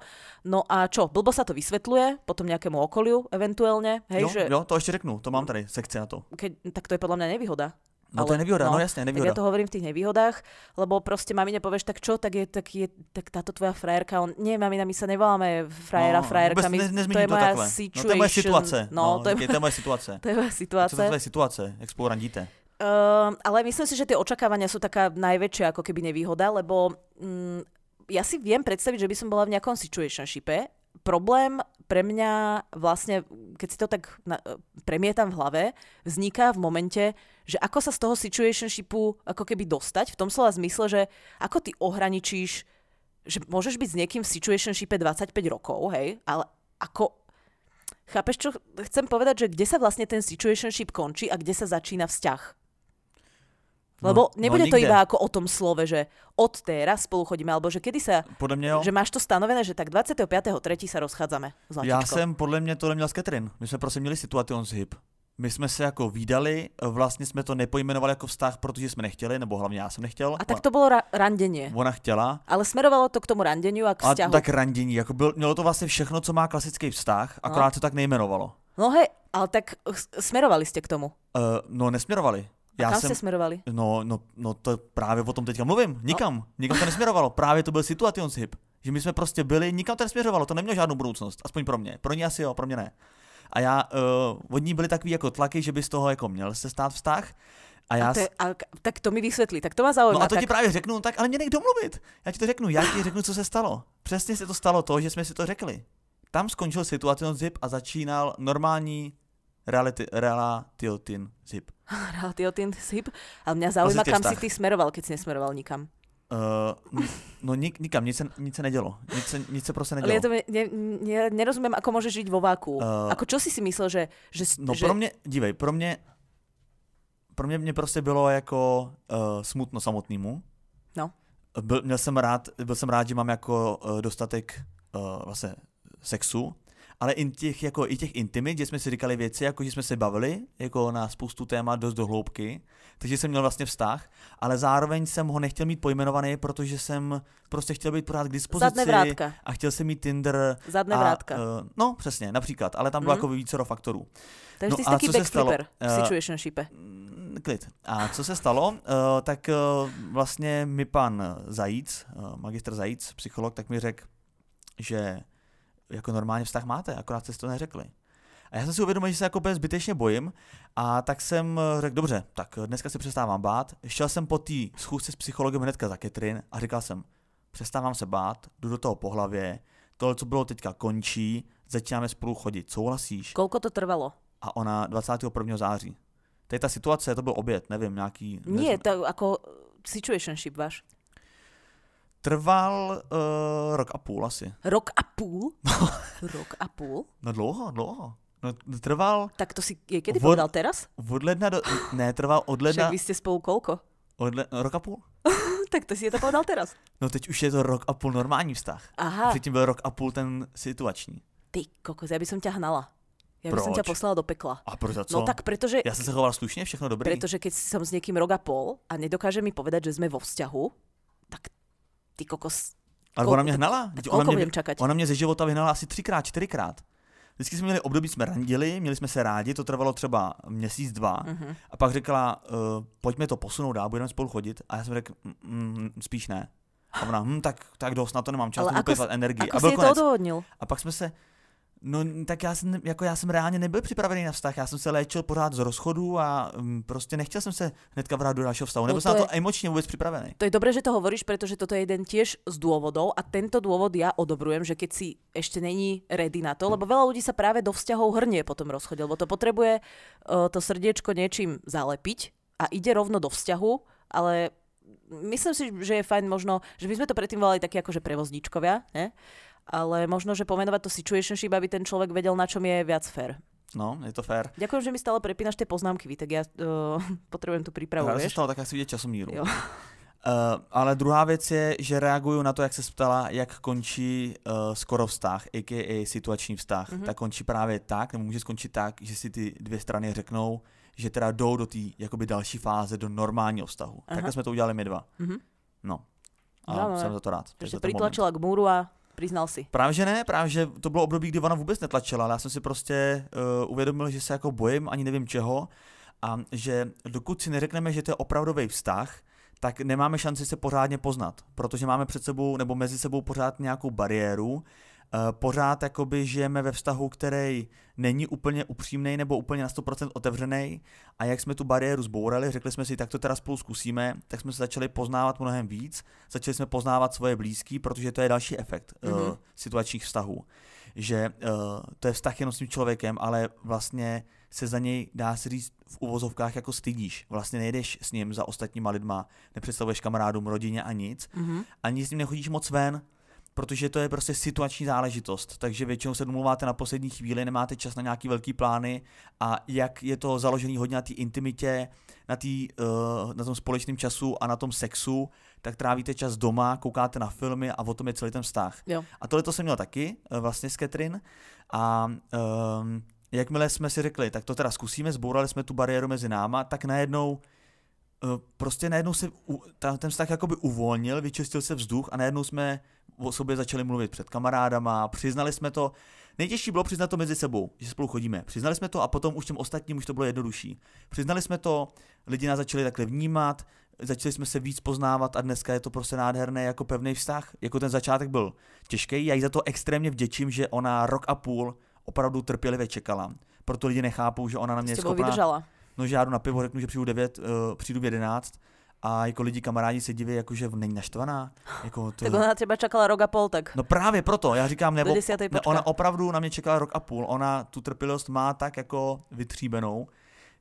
No a čo, blbo sa to vysvetľuje potom nejakému okoliu eventuálne, hej, jo, že... jo, to ešte řeknu, to mám tady, sekce na to. Keď, tak to je podľa mňa nevýhoda. No to je nevýhoda, no, no jasne, nevýhoda. Tak ja to hovorím v tých nevýhodách, lebo proste mamine povieš, tak čo, tak je, tak je tak táto tvoja frajerka, on, nie, mamina, my sa nevoláme frajera, no, frajerka, my, ne, to je to moja takhle. situation. No to je moje situace, no, no, to, je, to je moje situace. to je moja situácia. [LAUGHS] To je situace, jak spolu randíte? Uh, ale myslím si, že tie očakávania sú taká najväčšia ako keby nevýhoda, lebo mm, ja si viem predstaviť, že by som bola v nejakom situationshipe. Problém pre mňa vlastne, keď si to tak na, premietam v hlave, vzniká v momente, že ako sa z toho situationshipu ako keby dostať, v tom slova zmysle, že ako ty ohraničíš, že môžeš byť s niekým v situationshipe 25 rokov, hej, ale ako Chápeš, čo chcem povedať, že kde sa vlastne ten situationship končí a kde sa začína vzťah? Lebo no, nebude no, to iba ako o tom slove, že od teraz spolu chodíme, alebo že kedy sa, mě jo. že máš to stanovené, že tak 25.3. sa rozchádzame. Zlatičko. Já jsem podle mě tohle měl s Catherine. My jsme prostě měli situationship. My jsme se jako výdali, vlastně jsme to nepojmenovali jako vztah, protože jsme nechtěli, nebo hlavně já jsem nechtěl. A tak to bylo ra- randenie. Ona chtěla. Ale smerovalo to k tomu randeniu a k vzťahu. A tak randění, jako byl, mělo to vlastně všechno, co má klasický vztah, akorát no. to tak nejmenovalo. No hej, ale tak smerovali ste k tomu. Uh, no nesměrovali. Já kam jsem, jste smerovali? No, no, no to právě o tom teďka mluvím. Nikam. No. Nikam to nesměrovalo. Právě to byl situationship. Že my jsme prostě byli, nikam to nesměřovalo. To nemělo žádnou budoucnost. Aspoň pro mě. Pro ně asi jo, pro mě ne. A já, uh, od ní byly takový jako tlaky, že by z toho jako měl se stát vztah. A, já... a, to je, a tak to mi vysvětlí, tak to má zaujíma. No a to tak... ti právě řeknu, tak ale mě nech domluvit. Já ti to řeknu, já ti řeknu, co se stalo. Přesně se to stalo to, že jsme si to řekli. Tam skončil situationship a začínal normální reality, relationship. zip. [LAUGHS] zip? Ale mňa zaujíma, kam si ty smeroval, keď si nesmeroval nikam. Uh, no nik, nikam, nic se, nic se nedělo. Nic se, nic se prostě nedělo. Ale ja to ne, ne, nerozumím, ako môže žiť vo váku. Uh, ako čo si si myslel, že... že no že... pro mě, dívej, pro mě pro mě, mě prostě bylo jako uh, smutno samotnému. No. Byl, měl jsem rád, byl jsem rád, že mám jako uh, dostatek uh, vlastně sexu, ale i těch, jako, i těch intimit, kde jsme si říkali věci, jako že jsme se bavili jako na spoustu témat dost do hloubky, takže jsem měl vlastně vztah, ale zároveň jsem ho nechtěl mít pojmenovaný, protože jsem prostě chtěl být pořád k dispozici a chtěl jsem mít Tinder. Zadné a, vrátka. Uh, no, přesně, například, ale tam bylo mm. jako vícero faktorů. Takže no, ty jsi taky backflipper v uh, situationshipe. Klid. A co se stalo, uh, tak uh, vlastně mi pan Zajíc, uh, magistr Zajíc, psycholog, tak mi řekl, že jako normálně vztah máte, akorát jste to neřekli. A já jsem si uvědomil, že se jako zbytečně bojím a tak jsem řekl, dobře, tak dneska si přestávám bát. Šel jsem po té schůzce s psychologem hnedka za Ketrin a říkal jsem, přestávám se bát, jdu do toho po hlavě, tohle, co bylo teďka, končí, začínáme spolu chodit, souhlasíš? Kolko to trvalo? A ona 21. září. To je ta situace, to byl oběd, nevím, nějaký... Nie, to jako situationship váš. Trval uh, rok a půl asi. Rok a půl? No. [LAUGHS] rok a půl? No dlouho, dlouho. No trval... Tak to si je kedy od, povedal teraz? Od ledna do... Ne, trval od ledna... Však vy ste spolu koľko? Od le... no, rok a půl. [LAUGHS] tak to si je to povedal teraz. No teď už je to rok a půl normální vztah. Aha. Předtím byl rok a půl ten situační. Ty kokos, ja by som ťa hnala. Ja by proč? som ťa poslala do pekla. A proč a co? No tak pretože... Ja som sa choval slušne, všechno dobré. Pretože keď som s niekým rok a pol a nedokáže mi povedať, že sme vo vzťahu, ty kokos... Ale ona mě hnala. Ona mě, čakať? ona mě ze života vyhnala asi třikrát, čtyřikrát. Vždycky jsme měli období, jsme randili, měli jsme se rádi, to trvalo třeba měsíc, dva. Uh-huh. A pak řekla, uh, pojďme to posunout dál, budeme spolu chodit. A já jsem řekl, mm, mm, spíš ne. A ona, hm, tak, tak dost, na to nemám čas, Ale ako, energii. Ako a byl si konec. to odhodnil? A pak jsme se, No tak já jsem, jako já jsem reálně nebyl připravený na vztah, já jsem se léčil pořád z rozchodu a um, prostě nechtěl jsem se hnedka vrátit do dalšího vztahu, no jsem na to emočně vůbec připravený. To je dobré, že to hovoríš, pretože toto je jeden tiež z dôvodov a tento dôvod ja odobrujem, že keď si ešte není ready na to, lebo veľa ľudí sa práve do vzťahov hrnie po tom rozchode, lebo to potrebuje uh, to srdiečko niečím zalepiť a ide rovno do vzťahu, ale myslím si, že je fajn možno, že by sme to predtým volali takí akože prevozníčkovia, ne? Ale možno, že pomenovať to situationship, aby ten človek vedel, na čom je viac fair. No, je to fér. Ďakujem, že mi stále prepínaš tie poznámky, tak ja uh, [LAUGHS] potrebujem tu prípravu, Já vieš? stalo tak, jak si vidět časomíru. Jo. Uh, ale druhá věc je, že reaguju na to, jak se ptala, jak končí uh, skoro vztah, a.k.a. situační vztah. Mm-hmm. Tak končí právě tak, nebo může skončit tak, že si ty dvě strany řeknou, že teda jdou do té jakoby další fáze, do normálního vztahu. Aha. Takhle jsme to udělali my dva. Mhm. No. A Zaujímavé. jsem za to rád. Že Takže pritlačila k múru a priznal si. Právě že ne, právě že to bylo období, kdy ona vůbec netlačila, ale já jsem si prostě uh, uvědomil, že se jako bojím, ani nevím čeho a že dokud si neřekneme, že to je opravdový vztah, tak nemáme šanci se pořádně poznat, protože máme před sebou nebo mezi sebou pořád nějakou bariéru, pořád jakoby žijeme ve vztahu, který není úplně upřímný nebo úplně na 100% otevřený a jak jsme tu bariéru zbourali, řekli jsme si, tak to teda spolu zkusíme, tak jsme se začali poznávat mnohem víc, začali jsme poznávat svoje blízký, protože to je další efekt mm-hmm. uh, situačních vztahů, že uh, to je vztah jenom s tím člověkem, ale vlastně se za něj, dá se říct, v uvozovkách jako stydíš. Vlastně nejdeš s ním za ostatníma lidma, nepředstavuješ kamarádům, rodině a nic. Mhm. Ani s ním nechodíš moc ven, protože to je prostě situační záležitost. Takže většinou se domluváte na poslední chvíli, nemáte čas na nějaký velký plány a jak je to založený hodně na té intimitě, na, tý, uh, na tom společném času a na tom sexu, tak trávíte čas doma, koukáte na filmy a o tom je celý ten vztah. Jo. A tohle to jsem měl taky eh, vlastně s Catherine a um, jakmile jsme si řekli, tak to teda zkusíme, zbourali jsme tu bariéru mezi náma, tak najednou eh, prostě najednou se ta, ten vztah jakoby uvolnil, vyčistil se vzduch a najednou jsme o sobě začali mluvit před kamarádama, přiznali jsme to, nejtěžší bylo přiznat to mezi sebou, že spolu chodíme. Přiznali jsme to a potom už těm ostatním už to bylo jednodušší. Přiznali jsme to, lidi nás začali takhle vnímat, začali jsme se víc poznávat a dneska je to prostě nádherné jako pevný vztah. Jako ten začátek byl těžký, já jí za to extrémně vděčím, že ona rok a půl opravdu trpělivě čekala. Proto lidi nechápou, že ona na mě je schopná... vydržala. No, že já jdu na pivo, řeknu, že přijdu 9, uh, přijdu v 11 a jako lidi kamarádi se diví, jako, že není naštvaná. Jako to... Tak ona na teba čakala rok a pol, tak No právě proto, já říkám, nebo ne, ona opravdu na mě čekala rok a půl, ona tu trpělivost má tak jako vytříbenou,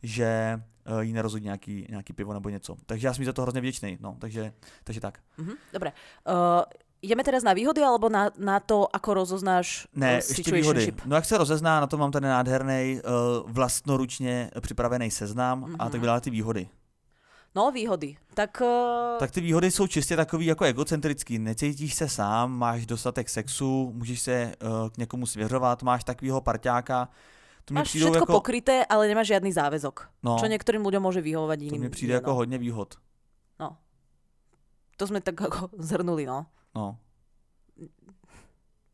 že uh, jí nerozhodí nějaký, nějaký pivo nebo něco. Takže já jsem jí za to hrozně vděčný, no, takže, takže tak. Mhm, dobre. Uh, ideme teraz na výhody alebo na, na to, ako rozoznáš Ne, uh, ještě výhody. No jak se rozezná, na to mám ten nádherný uh, vlastnoručně připravený seznam mm-hmm. a tak Mhm. dále ty výhody. No, výhody. Tak, uh, Tak ty výhody jsou čistě takový jako egocentrický. Necítíš se sám, máš dostatek sexu, můžeš se uh, k někomu svěřovat, máš takového parťáka. To máš všetko jako, pokryté, ale nemáš žiadny záväzok. no, Čo niektorým ľuďom môže vyhovovať to iným. mi přijde jako no. hodně výhod. no. To sme tak [LAUGHS] ako zhrnuli, no. No.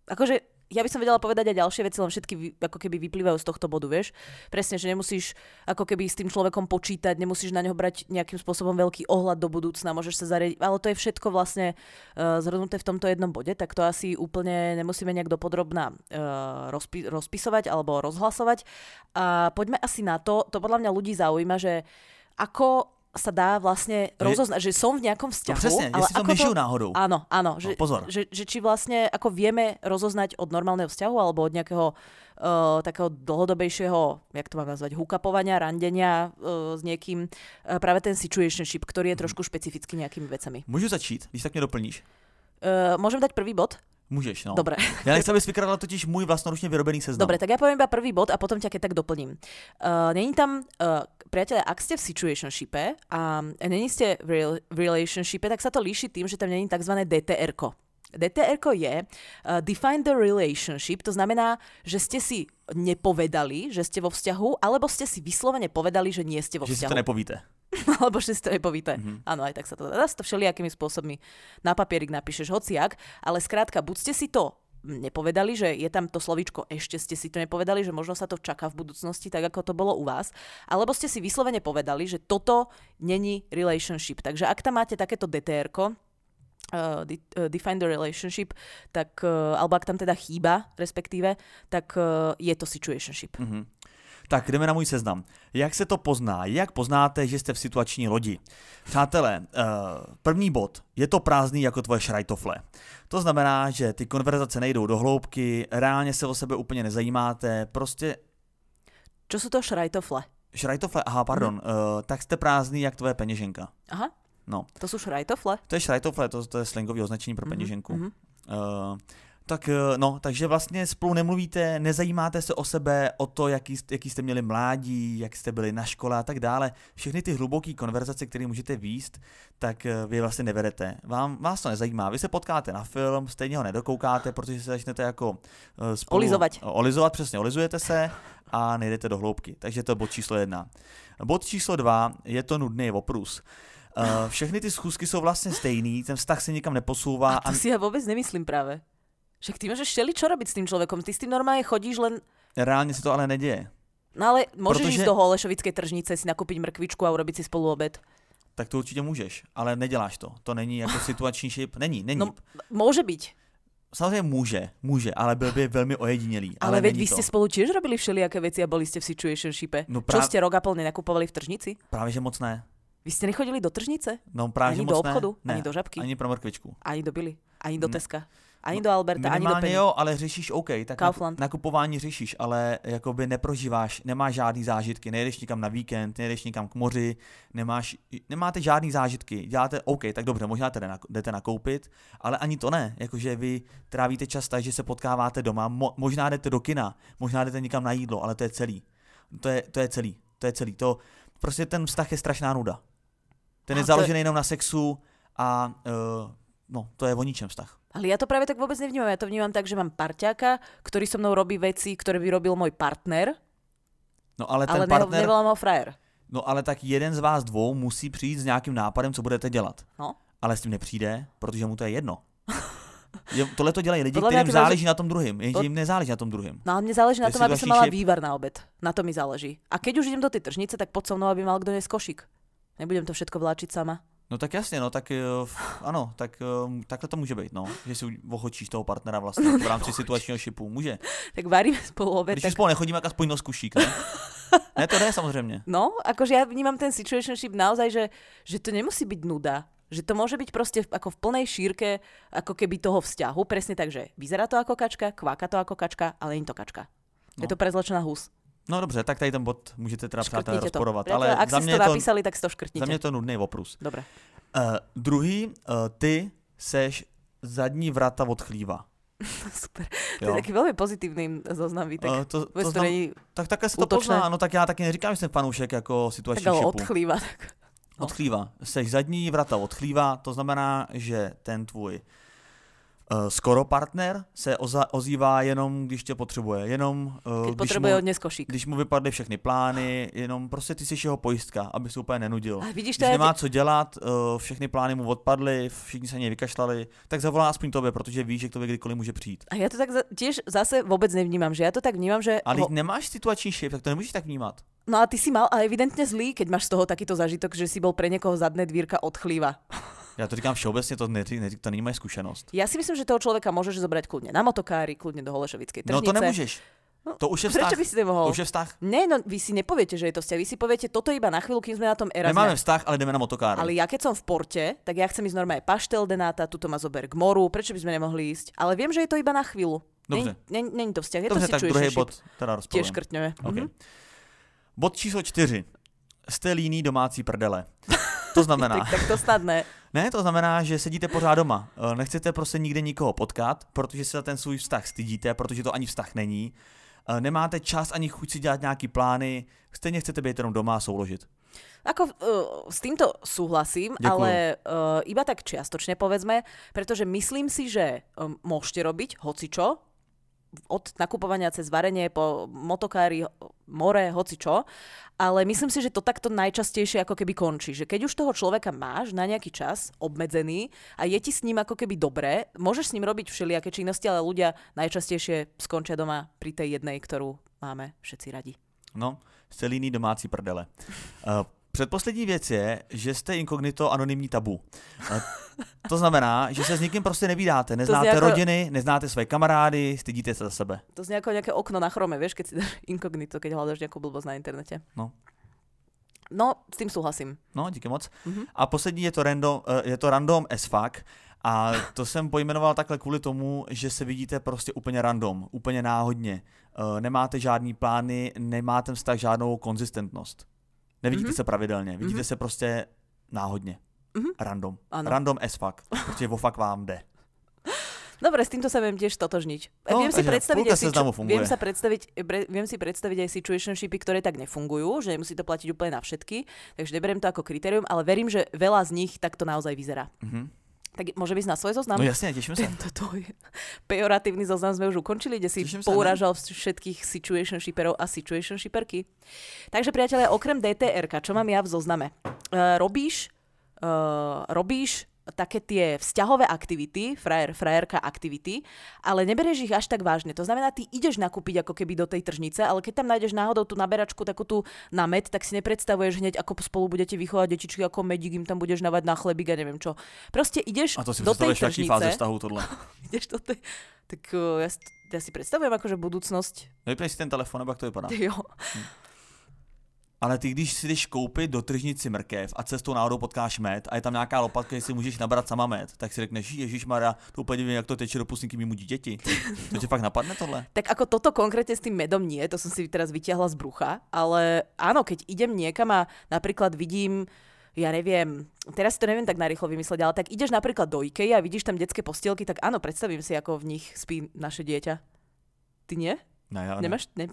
Akože ja by som vedela povedať aj ďalšie veci, len všetky ako keby vyplývajú z tohto bodu, vieš. Presne, že nemusíš ako keby s tým človekom počítať, nemusíš na neho brať nejakým spôsobom veľký ohľad do budúcna, môžeš sa zariadiť, ale to je všetko vlastne uh, zhrnuté v tomto jednom bode, tak to asi úplne nemusíme nejak dopodrobná uh, rozpi- rozpisovať alebo rozhlasovať. A poďme asi na to, to podľa mňa ľudí zaujíma, že ako sa dá vlastne rozoznať, že som v nejakom no vzťahu, přesně, ale jestli to ako nežiju náhodou. Áno, áno. Že, No, pozor. Že, že či vlastne ako vieme rozoznať od normálneho vzťahu alebo od nejakého uh, takého dlhodobejšieho, jak to mám nazvať, hookupovania, randenia uh, s niekým, uh, práve ten situationship, ktorý je Mhm. trošku špecifický nejakými vecami. Můžu začít, když tak mě doplníš? Uh, môžem dať prvý bod? Můžeš, no. Dobre. Já nechci, abys vykradla totiž můj vlastnoručně vyrobený seznam. Dobre, tak ja poviem iba prvý bod a potom ťa keď tak doplním. Uh, není tam, uh, priatelia, ak ste v situationshipe a není ste v, v relationshipe, tak sa to líši tým, že tam není tzv. DTR-ko. DTR je uh, Define the Relationship, to znamená, že ste si nepovedali, že ste vo vzťahu, alebo ste si vyslovene povedali, že nie ste vo že si vzťahu. to nepovíte. [LAUGHS] alebo že si to nepovíte. Mhm. Mm-hmm. Áno, aj tak sa to dá. Dá sa to všelijakými spôsobmi. Na papierik napíšeš hociak, ale skrátka, buď ste si to nepovedali, že je tam to slovíčko ešte ste si to nepovedali, že možno sa to čaká v budúcnosti, tak ako to bolo u vás, alebo ste si vyslovene povedali, že toto není relationship. Takže ak tam máte takéto DTR, Uh, de- uh, define the relationship, tak, uh, alebo ak tam teda chýba, respektíve, tak uh, je to situationship. Mhm. Tak jdeme na můj seznam. Jak se to pozná? Jak poznáte, že jste v situační lodi? Přátelé, uh, první bod. Je to prázdný jako tvoje šrajtofle. To znamená, že ty konverzace nejdou do hloubky, reálně se o sebe úplně nezajímáte, prostě Čo sú to šrajtofle? šrajtofle, aha, pardon, uh, tak jste prázdný jak tvoje peněženka. Aha, No, to sú šrajtofle? to je šrajtofle, to, to je slangový označení pro Mhm, peněženku. mhm. Uh, Tak eh, no, takže vlastně spolu nemluvíte, nezajímáte se o sebe, o to, jaký, jaký jste měli mládí, jak jste byli na škole a tak dále. Všechny ty hluboké konverzace, které můžete výst, tak eh, vy vlastně nevedete. Vám, vás to nezajímá. Vy se potkáte na film, stejně ho nedokoukáte, protože se začnete jako eh, spolu... Olizovat. Olizovat, přesně, olizujete se a nejdete do hloubky. Takže to je bod číslo jedna. Bod číslo dva, je to nudný oprus. Uh, všechny ty schůzky jsou vlastně stejný, ten vztah se nikam neposouvá. A to si ja vôbec nemyslím práve. Však ty môžeš šeli čo robiť s tým človekom. Ty s tým normálne chodíš len... Reálně se to ale neděje. No ale môžeš Protože- ísť do Holešovickej tržnice, si nakúpiť mrkvičku a urobiť si spolu obed. Tak to určitě můžeš, ale neděláš to. To není jako situační šip. Není, není. No, môže byť. Samozřejmě může, může, ale byl by velmi ojedinělý. Ale, Ale, veď vy ste spolu tiež robili všelijaké veci a boli ste v situationshipe. No Čo práv- ste rok a pol nenakupovali v tržnici? Právě že moc ne. Vy ste nechodili do tržnice? No právě Ani že do moc obchodu? ne. Ani do žabky? Ani pro mrkvičku. Ani do Billy? Ani do. Teska? Ani do Alberta? Ani do Penny? jo, ale řešíš OK, tak Kaufland. naku- nakupování řešíš, ale jakoby neprožíváš, nemáš žádný zážitky, nejdeš nikam na víkend, nejdeš nikam k moři, nemáš, nemáte žádný zážitky, děláte OK, tak dobře, možná tedy jdete nakoupit, ale ani to ne, jakože vy trávíte čas tak, že se potkáváte doma, mo- možná jdete do kina, možná jdete nikam na jídlo, ale to je celý. To je, to je celý, to je celý. To, prostě ten vztah je strašná nuda. Ten A je- založený jenom na sexu a uh, no, to je o ničem vztah. Ale ja to práve tak vôbec nevnímam. Ja to vnímam tak, že mám parťáka, ktorý so mnou robí veci, ktoré by robil môj partner, No ale ten ale ne, partner... nevolám ho frajer. No ale tak jeden z vás dvou musí přijít s nějakým nápadem, co budete dělat. No. Ale s tím nepřijde, protože mu to je jedno. Je, tohle to dělají lidi, kterým záleží na tom druhém, jenže To- jim nezáleží na tom druhém. No ale mne záleží na tom, aby som mala šip- vývar na obed. Na to mi záleží. A keď už idem do tej tržnice, tak poď so mnou, aby mal kto dnes košík. Nebudem to všetko vláčiť sama. No tak jasně, no tak eh, ano, tak eh, takhle to může být, no. Že si ochočíš toho partnera vlastně v rámci situačního šipu, může. Tak varíme spolu obed. Když Tak... spolu nechodíme, tak aspoň noskušík, ne? [LAUGHS] ne, to ne samozřejmě. No, akože ja vnímam ten situationship naozaj, že, že to nemusí byť nuda. Že to môže byť proste ako v plnej šírke, ako keby toho vzťahu. Presne tak, že vyzerá to ako kačka, kváka to ako kačka, ale nie to kačka. No. Je to prezlečená hus. No dobře, tak tady ten bod můžete teda přátelé to. rozporovat, ale ak za mě, to napísali, tak si to za škrtnite. mě je to nudný oprus. Dobre. Uh, druhý, uh, ty seš zadní vrata od chlíva. [LAUGHS] Super. To je taký veľmi pozitívny zoznam výtek. Eh, to, Vôbec to to znam, tak také se to pozná, no tak já taky neříkám, že jsem fanoušek jako tak situační ale šipu. odchlíva. Tak. Od chlíva. Seš zadní vrata od chlíva, to znamená, že ten tvůj uh, skoro partner se oza, ozývá jenom, když tě potřebuje. Jenom, uh, když, potrebuje mu, dnes košík. když mu vypadly všechny plány, jenom prostě ty jsi jeho pojistka, aby se úplně nenudil. A vidíš, Když nemá co dělat, uh, všechny plány mu odpadly, všichni se něj vykašlali, tak zavolá aspoň tobě, protože víš, že k tobě kdykoliv může přijít. A ja to tak za, tiež zase vôbec nevnímam, že ja to tak vnímam, že... Ale ho, nemáš situační šip, tak to nemůžeš tak vnímat. no a ty si mal ale evidentne zlý, keď máš z toho takýto zážitok, že si bol pre niekoho zadné dvírka odchlíva. Já to říkám všeobecně, to, ne, ne, to není moje zkušenost. Ja si myslím, že toho človeka môžeš zobrať kľudne na motokári, kľudne do Holešovickej No tržnice. to nemůžeš. No, To už je vztah. Prečo by si nemohol? To už je vztah. Nie, no vy si nepoviete, že je to vzťah. Vy si poviete, toto iba na chvíľu, kým sme na tom Erasme. Nemáme vztah, ale jdeme na motokáry. Ale ja keď som v porte, tak ja chcem ísť normálne paštel denáta, tuto ma zober k moru, prečo by sme nemohli ísť? Ale viem, že je to iba na chvíľu. Dobře. Není, není to vzťah, je Dobře, to tak druhý bod teda Tiež škrtňujeme. Okay. Mhm. Bod číslo čtyři. Jste líný domácí prdele. [LAUGHS] To znamená, Tak, tak to snad ne. ne, to znamená, že sedíte pořád doma. Eh, Nechcete prostě nikde nikoho potkat, protože se za ten svůj vztah stydíte, protože to ani vztah není. Eh, Nemáte čas ani chuť si dělat nějaký plány, stejně chcete být jenom doma a souložit. Ako uh, s týmto súhlasím, Ďakujem. ale uh, iba tak čiastočne povedzme, pretože myslím si, že um, môžete robiť hocičo, od nakupovania cez varenie po motokári, more, hocičo, ale myslím si, že to takto najčastejšie ako keby končí. Že keď už toho človeka máš na nejaký čas obmedzený a je ti s ním ako keby dobré, môžeš s ním robiť všelijaké činnosti, ale ľudia najčastejšie skončia doma pri tej jednej, ktorú máme všetci radi. No, jste líný domácí prdele. Eh, Předposlední věc je, že jste inkognito anonymní tabu. To znamená, že se s nikým prostě nevídáte, neznáte jako- rodiny, neznáte své kamarády, stydíte se za sebe. To znie ako nejaké okno na chrome, vieš, keď si dáš inkognito, keď hľadaš nejakú blbosť na internete. No. No, s tým súhlasím. No, díky moc. Mhm. A poslední je to random, eh, je to random as fuck. A to jsem pojmenoval takhle kvůli tomu, že se vidíte prostě úplně random, úplně náhodně. Eh, Nemáte žádný plány, nemáte vztah žádnou konzistentnost. Nevidíte Mhm. se pravidelně, vidíte Mhm. se prostě náhodně. Mhm. Random. Ano. Random as fuck. [LAUGHS] Protože o fuck vám jde. Dobre, s týmto sa viem tiež totožniť. No, viem, si predstaviť aj seznamu funguje. viem, sa predstaviť, bre- viem si predstaviť aj situationshipy, ktoré tak nefungujú, že nemusí to platiť úplne na všetky, takže neberiem to ako kritérium, ale verím, že veľa z nich takto naozaj vyzerá. Mhm. Tak môže byť na svoj zoznam? No jasne, teším sa. [LAUGHS] Tento tvoj pejoratívny zoznam sme už ukončili, kde si Teším sa, pourážal všetkých situation shipperov a situation shipperky. Takže priatelia, okrem DTR, čo mám ja v zozname? Uh, robíš, uh, robíš také tie vzťahové aktivity, frajer, frajerka aktivity, ale neberieš ich až tak vážne. To znamená, ty ideš nakúpiť ako keby do tej tržnice, ale keď tam nájdeš náhodou tú naberačku, takú tú na med, tak si nepredstavuješ hneď, ako spolu budete vychovať detičky, ako medík im tam budeš navať na chlebík a neviem čo. Proste ideš A to si do tej aký fáze tržnice, vztahu tohle. [LAUGHS] ideš do tej, tak uh, ja, si- ja si predstavujem akože budúcnosť. Vypni si ten telefon, nebo jak to vypadá. Jo. Ale ty, když si jdeš koupit do tržnici mrkev a cestou náhodou potkáš med a je tam nějaká lopatka, si můžeš nabrat sama med, tak si řekneš, Ježíš Maria, to úplně nevím, jak to teče do pusníky mimo děti. To tě fakt napadne tohle? [LAUGHS] Tak ako toto konkrétne s tým medom nie, to som si teraz vytiahla z brucha, ale áno, keď idem niekam a napríklad vidím ja neviem, teraz si to neviem tak narýchlo vymysleť, ale tak ideš napríklad do IKEA a vidíš tam detské postielky, tak áno, predstavím si, ako v nich spí naše dieťa. Ty nie? Ne, já ne. Nemáš, ne,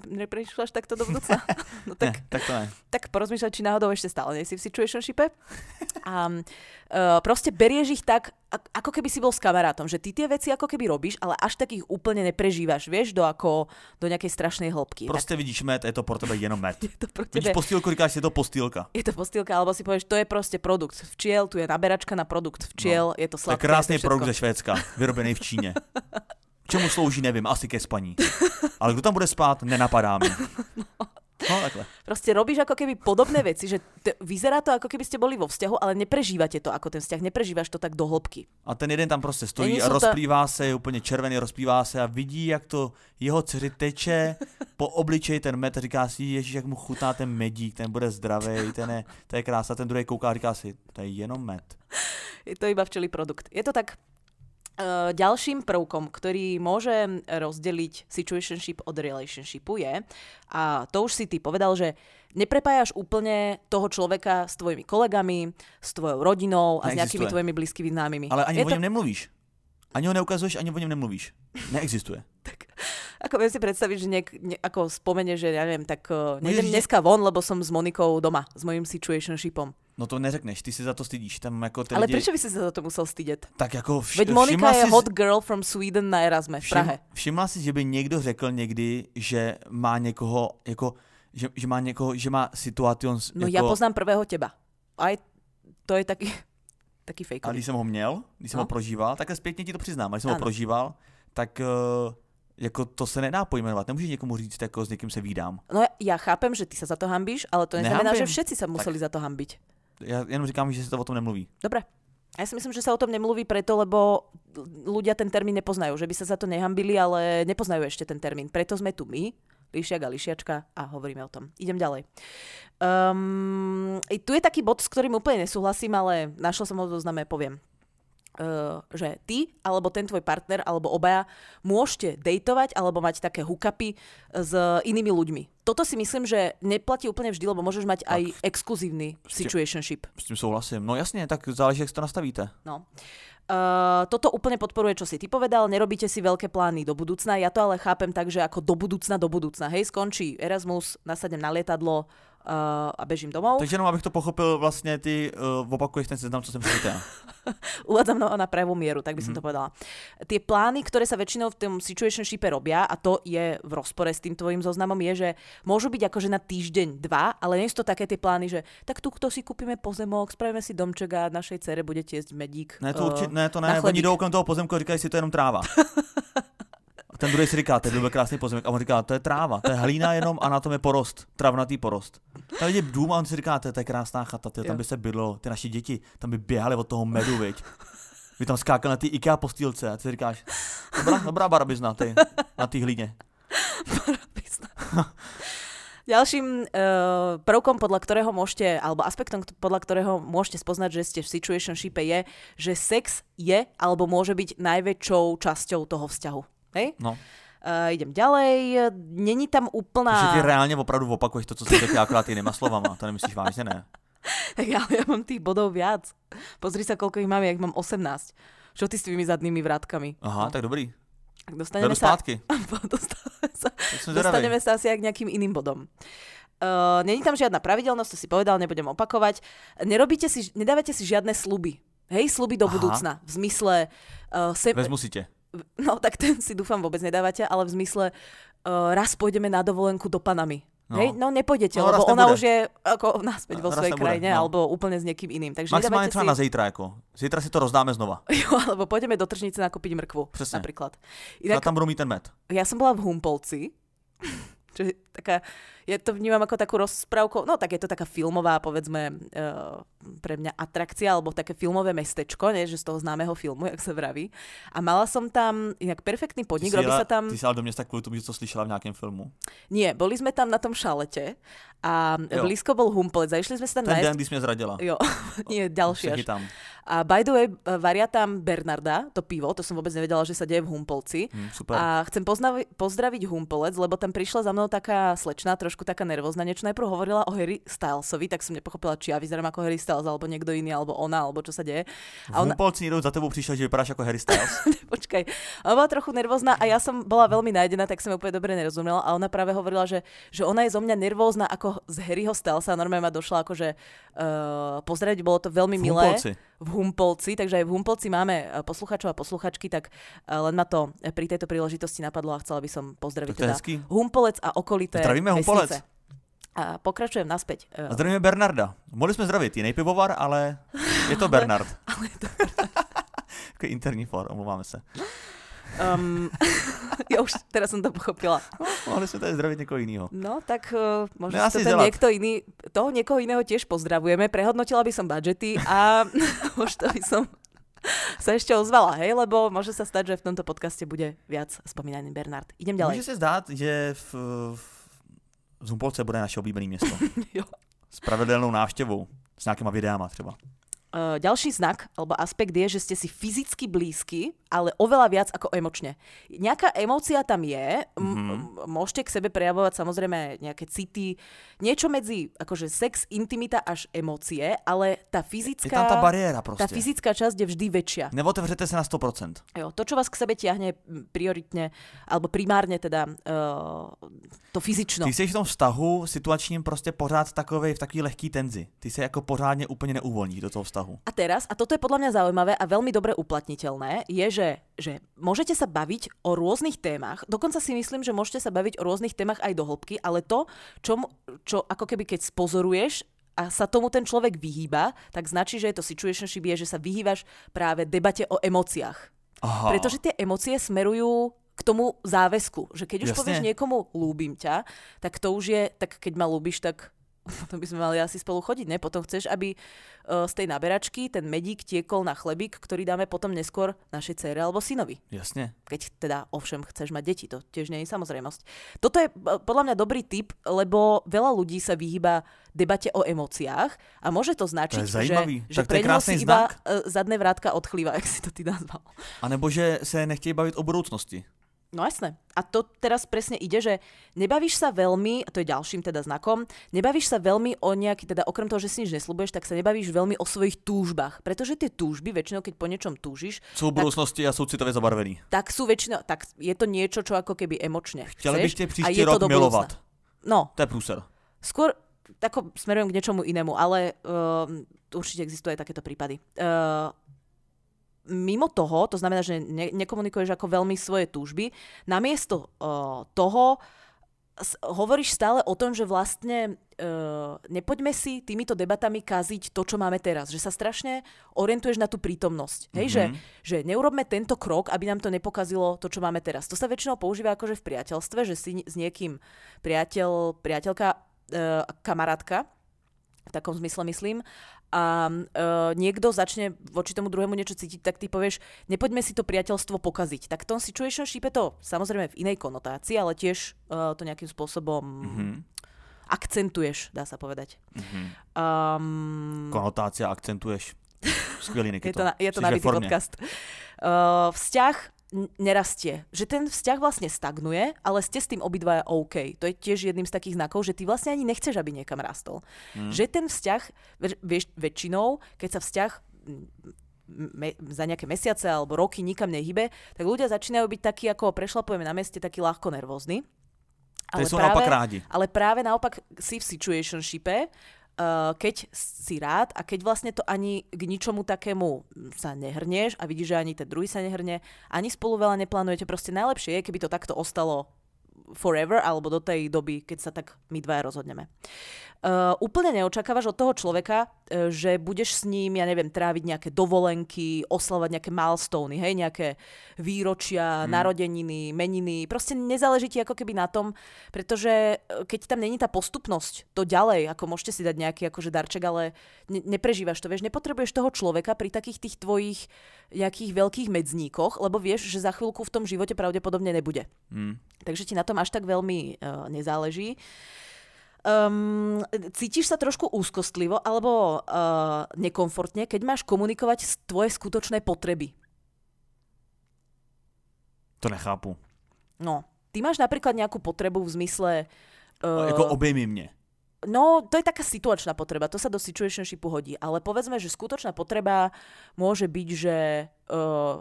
takto do budúcna? [LAUGHS] No tak, Ne, tak to ne. tak porozmýšľať, či náhodou ešte stále nie si v situationshipe. A uh, [LAUGHS] proste berieš ich tak, ak- ako keby si bol s kamarátom, že ty tie veci ako keby robíš, ale až tak ich úplne neprežívaš, vieš, do ako, do nejakej strašnej hĺbky. Prostě vidíš med, je to pro tebe jenom med. Tak [LAUGHS] je to pro Vidíš tebe, postýlku, říkáš, je to postýlka. je to postýlka, alebo si povieš, to je proste produkt včiel, tu je naberačka na produkt včiel, je to To je sladké. krásný je to produkt ze Švédska, vyrobený v Číně. Čemu slouží, nevím, asi ke spaní. Ale kdo tam bude spát, nenapadá mě. [LAUGHS] No takhle. Proste robíš ako keby podobné veci, že t- vyzerá to ako keby ste boli vo vzťahu, ale neprežívate to ako ten vzťah, neprežívaš to tak do hĺbky. A ten jeden tam prostě stojí Není a jsou to- rozplývá se, je úplně červený, rozplývá se a vidí, jak to jeho dceři teče po obličeji ten med a říká si, ježíš, jak mu chutná ten medík, ten bude zdravý, ten je, to je krása, ten druhý kouká a říká si, to je jenom med. Je to iba včelý produkt. Je to tak, ďalším prvkom, ktorý môže rozdeliť situationship od relationshipu je, a to už si ty povedal, že neprepájaš úplne toho človeka s tvojimi kolegami, s tvojou rodinou a s nejakými Neexistuje. tvojimi blízkymi známymi. Ale ani je o to, nemluvíš. Ani ho neukazuješ, ani o něm nemluvíš. Neexistuje. [LAUGHS] Ako viem si predstaviť, že niek, ne, ako spomene, že ja neviem, tak uh, nejdem dneska von, lebo som s Monikou doma, s mojím situationshipom. No to neřekneš, ty si za to stydíš. Tam jako ty Ale lidi, prečo by si sa za to musel stydeť? Tak jako vš, Veď Monika je jsi- hot girl from Sweden na Erasme v Prahe. Všimla si, že by někdo řekl někdy, že má někoho, jako, že, že má někoho, že má situation, No jako, ja poznám prvého teba. Aj to je taký, [LAUGHS] taký a fejkový. když jsem ho měl, když jsem No. ho prožíval, tak zpětně ti to přiznám, a když jsem ho Ano. prožíval, tak uh, jako to se nedá pojmenovat. Nemůžeš někomu říct, jako s někým se vídám. No ja chápem, že ty sa za to hambíš, ale to neznamená, že všetci sa museli za to hambiť. Já jenom říkám, že se to o tom nemluví. Dobre. Ja si myslím, že sa o tom nemluví preto, lebo ľudia ten termín nepoznajú. Že by sa za to nehambili, ale nepoznajú ešte ten termín. Preto sme tu my, Lišiak a Lišiačka a hovoríme o tom. Idem ďalej. Um, tu je taký bod, s ktorým úplne nesúhlasím, ale našla som ho v zozname, poviem. Že ty, alebo ten tvoj partner, alebo obaja môžete dejtovať alebo mať také hookupy s inými ľuďmi. Toto si myslím, že neplatí úplne vždy, lebo môžeš mať aj exkluzívny situationship. S tím souhlasím. No jasně, tak záleží, jak to nastavíte. No. Uh, toto úplne podporuje, čo si ty povedal, nerobíte si veľké plány do budúcna, ja to ale chápem tak, že ako do budúcna, do budúcna, hej, skončí Erasmus, nasadnem na lietadlo uh, a bežím domov, Takže jenom abych to pochopil, vlastně ty uh, opakuješ ten seznam, co jsem říkal. [LAUGHS] uvádzam na, na pravú mieru, tak by som to povedala. Tie plány, ktoré sa väčšinou v tom situationshipe robia, a to je v rozpore s tým tvojim zoznamom, je, že môžu byť akože na týždeň, dva, ale nie sú to také tie plány, že tak tu kto si kúpime pozemok, spravíme si domček a našej cere bude tiesť medík. Ne, to eh, určitě, ne, to ne, oni jdou kolem toho pozemku a říkají si, to je jenom tráva. [LAUGHS] Ten druhý si říká, to je krásný pozemek. A on říká, to je tráva, to je hlína jenom a na tom je porost, travnatý porost. Tam vidí dům a on si říká, to je, to je krásná chata, je, tam by se bydlo, ty naši děti, tam by běhali od toho medu, viď. Vy tam skákali na ty IKEA postýlce a ty si říkáš, dobrá, dobrá barabizna ty, na té hlíně. [LAUGHS] Ďalším uh, prvkom, podľa ktorého môžete, alebo aspektom, podľa ktorého môžete spoznať, že ste v situationshipe je, že sex je alebo môže byť najväčšou časťou toho vzťahu. Hej? No, Uh, idem ďalej. Není tam že ty úplná... reálně opravdu opakuješ to, co jsi řekl, akorát jinýma slovama, to nemyslíš vážně, ne? [LAUGHS] Tak ale ja mám tých bodov viac. Pozri sa, koľko ich mám, ja ich mám 18. Čo ty s tými zadnými vrátkami? Aha, tak dobrý. Tak dostaneme sa, [LAUGHS] dostaneme sa, dostaneme sa asi aj k nejakým iným bodom. Uh, Není tam žiadna pravidelnosť, to si povedal, nebudem opakovať. Nerobíte si, nedávate si žiadne sluby. Hej, sluby do Aha. budúcna. V zmysle... Uh, se, Vezmu si tě. No tak ten [LAUGHS] si dúfam vôbec nedávate, ale v zmysle uh, raz pôjdeme na dovolenku do Panamy. No. Hej, no nepôjdete, No, lebo ona nebude. už je ako [LAUGHS] naspäť vo svojej krajine, no. alebo úplne s niekým iným. Takže Maximálně nedávate třeba si... na zítra, jako. Zítra si to rozdáme znova. [LAUGHS] Jo, alebo pôjdeme do tržnice nakúpiť mrkvu, Presne. napríklad. Inak... Tam mít ten med. ja som bola v Humpolci, čo je taká, ja to vnímam ako takú rozprávku, no tak je to taká filmová, povedzme, uh, pre mňa atrakcia, alebo také filmové mestečko, nie, že z toho známeho filmu, jak sa vraví. A mala som tam inak perfektný podnik, robí sa tam... Ty jsi ale do města kvůli tomu, že to slyšela v nějakém filmu. Nie, boli sme tam na tom šalete a Jo. blízko bol Humpolec a išli sme sa tam Ten den, nájsť. když mě zradila. Jo, [LAUGHS] nie, až. chytám. A by the way, varia tam Bernarda, to pivo, to som vôbec nevedela, že sa deje v Humpolci. Hm, super. A chcem poznavi- pozdraviť Humpolec, lebo tam prišla za mnou taká slečna, trošku taká nervózna. Niečo najprv hovorila o Harry Stylesovi, tak som nepochopila, či ja vyzerám ako Harry Styles, alebo niekto iný, alebo ona, alebo čo sa deje. A ona, někdo za tebou přišel, že vypadáš jako Harry Styles. [LAUGHS] počkaj, ona bola trochu nervózna a ja som bola veľmi nájdená, tak som jej úplne dobre nerozumela. A ona práve hovorila, že, že ona je zo mňa nervózna ako z Harryho Stylesa. Normálne ma došla akože uh, pozrieť, bolo to veľmi V milé. V Humpolci, takže aj v Humpolci máme e, posluchačov a posluchačky, tak e, len ma to e, pri tejto príležitosti napadlo a chcela by som pozdraviť je teda. Humpolec a okolité Zdravíme Humpolec. vesnice. A pokračujem naspäť. A zdravíme Bernarda. Mohli jsme zdravit jiný pivovar, ale je to [LAUGHS] Bernard. ale to, [LAUGHS] Jako interní for, omlouváme se. Um, [LAUGHS] ja už teraz som to pochopila. Mohli jsme tady zdravit někoho jiného. No, tak uh, možno No, to ten niekto iný, toho niekoho iného tiež pozdravujeme. Prehodnotila by som budžety a [LAUGHS] možno by som sa ešte ozvala, hej, lebo môže sa stať, že v tomto podcaste bude viac spomínaný Bernard. Idem ďalej. Může se zdát, že v, v z Humpolce bude naše oblíbené město. [LAUGHS] Jo. S pravidelnou návštěvou. S nějakýma videama třeba. Uh, ďalší znak alebo aspekt je, že ste si fyzicky blízky, ale oveľa viac ako emočne. Nejaká emócia tam je, Mhm. m- môžete k sebe prejavovať samozrejme nejaké city, niečo medzi akože sex, intimita až emócie, ale tá Je fyzická, tam ta bariéra tá prostě. fyzická časť je vždy väčšia. Neotevřete se na 100%. Jo, to, čo vás k sebe tiahne prioritne, alebo primárne teda uh, to fyzično. Ty jsi v tom vztahu situačním prostě pořád takovej, v takový lehký tenzi. Ty se jako pořádně úplně neuvolníš do toho vztahu. A teraz, a toto je podľa mňa zaujímavé a veľmi dobre uplatniteľné, je, že, že môžete sa baviť o rôznych témach, dokonca si myslím, že môžete sa baviť o rôznych témach aj do hĺbky, ale to, čo, čo ako keby keď spozoruješ a sa tomu ten človek vyhýba, tak značí, že je to situationship, je, že sa vyhýbaš práve debate o emóciách. Aha. Pretože tie emócie smerujú k tomu záväzku, že keď už Jasne. povieš niekomu ľúbim ťa, tak to už je, tak keď ma ľúbiš, tak [LAUGHS] potom by sme mali asi spolu chodiť, ne? Potom chceš, aby uh, z tej naberačky ten medík tiekol na chlebík, ktorý dáme potom neskôr našej cére alebo synovi. Jasně. Keď teda ovšem chceš mať deti, to tiež nie je samozrejmosť. Toto je uh, podľa mňa dobrý tip, lebo veľa ľudí sa vyhýba debate o emóciách a môže to značiť, To je zajímavý. že, že Tak to je pre ňoho si iba znak. uh, zadné vrátka odchlíva, [LAUGHS] jak si to ty nazval. A nebo že se nechtějí bavit o budoucnosti. No jasné. A to teraz presne ide, že nebavíš sa veľmi, a to je ďalším teda znakom, nebavíš sa veľmi o nejaký, teda okrem toho, že si nič neslúbuješ, tak sa nebavíš veľmi o svojich túžbách. Pretože tie túžby, väčšinou keď po niečom túžiš, Jsou v budoucnosti a jsou citově zabarvený. tak sú väčšinou, tak je to niečo, čo ako keby emočne chceš a příští je to rok milovat. No, To je průser. skôr tako smerujem k niečomu inému, ale uh, určite existuje aj takéto prípady. Uh, mimo toho, to znamená, že ne, nekomunikuješ ako veľmi svoje túžby, namiesto uh, toho s- hovoríš stále o tom, že vlastne uh, nepoďme si týmito debatami kaziť to, čo máme teraz. Že sa strašne orientuješ na tú prítomnosť. Hej, že, že neurobme tento krok, aby nám to nepokazilo to, čo máme teraz. To sa väčšinou používa akože v priateľstve, že si s niekým priateľ, priateľka, uh, kamarátka, v takom zmysle myslím, a uh, niekto začne voči tomu druhému niečo cítiť, tak ty povieš, nepoďme si to priateľstvo pokaziť. Tak v tom situationshipe to samozrejme v inej konotácii, ale tiež uh, to nejakým spôsobom Mhm. akcentuješ, dá sa povedať. Mhm. Um, Konotácia akcentuješ. Skvělý, [LAUGHS] je to, na, je to formě. podcast. Uh, vzťah nerastie. Že ten vzťah vlastne stagnuje, ale ste s tým obidvaja OK. To je tiež jedným z takých znakov, že ty vlastne ani nechceš, aby niekam rastol. Hmm. Že ten vzťah, vieš, väčšinou, keď sa vzťah mm, me, za nejaké mesiace alebo roky nikam nehybe, tak ľudia začínajú byť takí, ako prešlapujeme na meste, takí ľahko nervózni. Ale sú práve, naopak rádi. Ale práve naopak si v situationshipe, keď si rád a keď vlastne to ani k ničomu takému sa nehrnieš a vidíš, že ani ten druhý sa nehrne, ani spolu veľa neplánujete, proste najlepšie je, keby to takto ostalo forever, alebo do tej doby, keď sa tak my dvaja rozhodneme. Uh, úplne neočakávaš od toho človeka, uh, že budeš s ním, ja neviem, tráviť nejaké dovolenky, oslavať nejaké milestony, hej, nejaké výročia, mm. narodeniny, meniny. Proste nezáleží ti ako keby na tom, pretože uh, keď tam není tá postupnosť, to ďalej, ako môžete si dať nejaký akože darček, ale ne- neprežívaš to, vieš, nepotrebuješ toho človeka pri takých tých tvojich nejakých veľkých medzníkoch, lebo vieš, že za chvíľku v tom živote pravdepodobne nebude. Mm. Takže ti na tom až tak veľmi uh, nezáleží. Um, cítiš sa trošku úzkostlivo alebo uh, nekomfortne, keď máš komunikovať tvoje skutočné potreby? To nechápu. No, ty máš napríklad nejakú potrebu v zmysle... Uh, jako obejmi mne. No, to je taká situačná potreba, to sa do situationshipu hodí, ale povedzme, že skutočná potreba môže byť, že... Uh,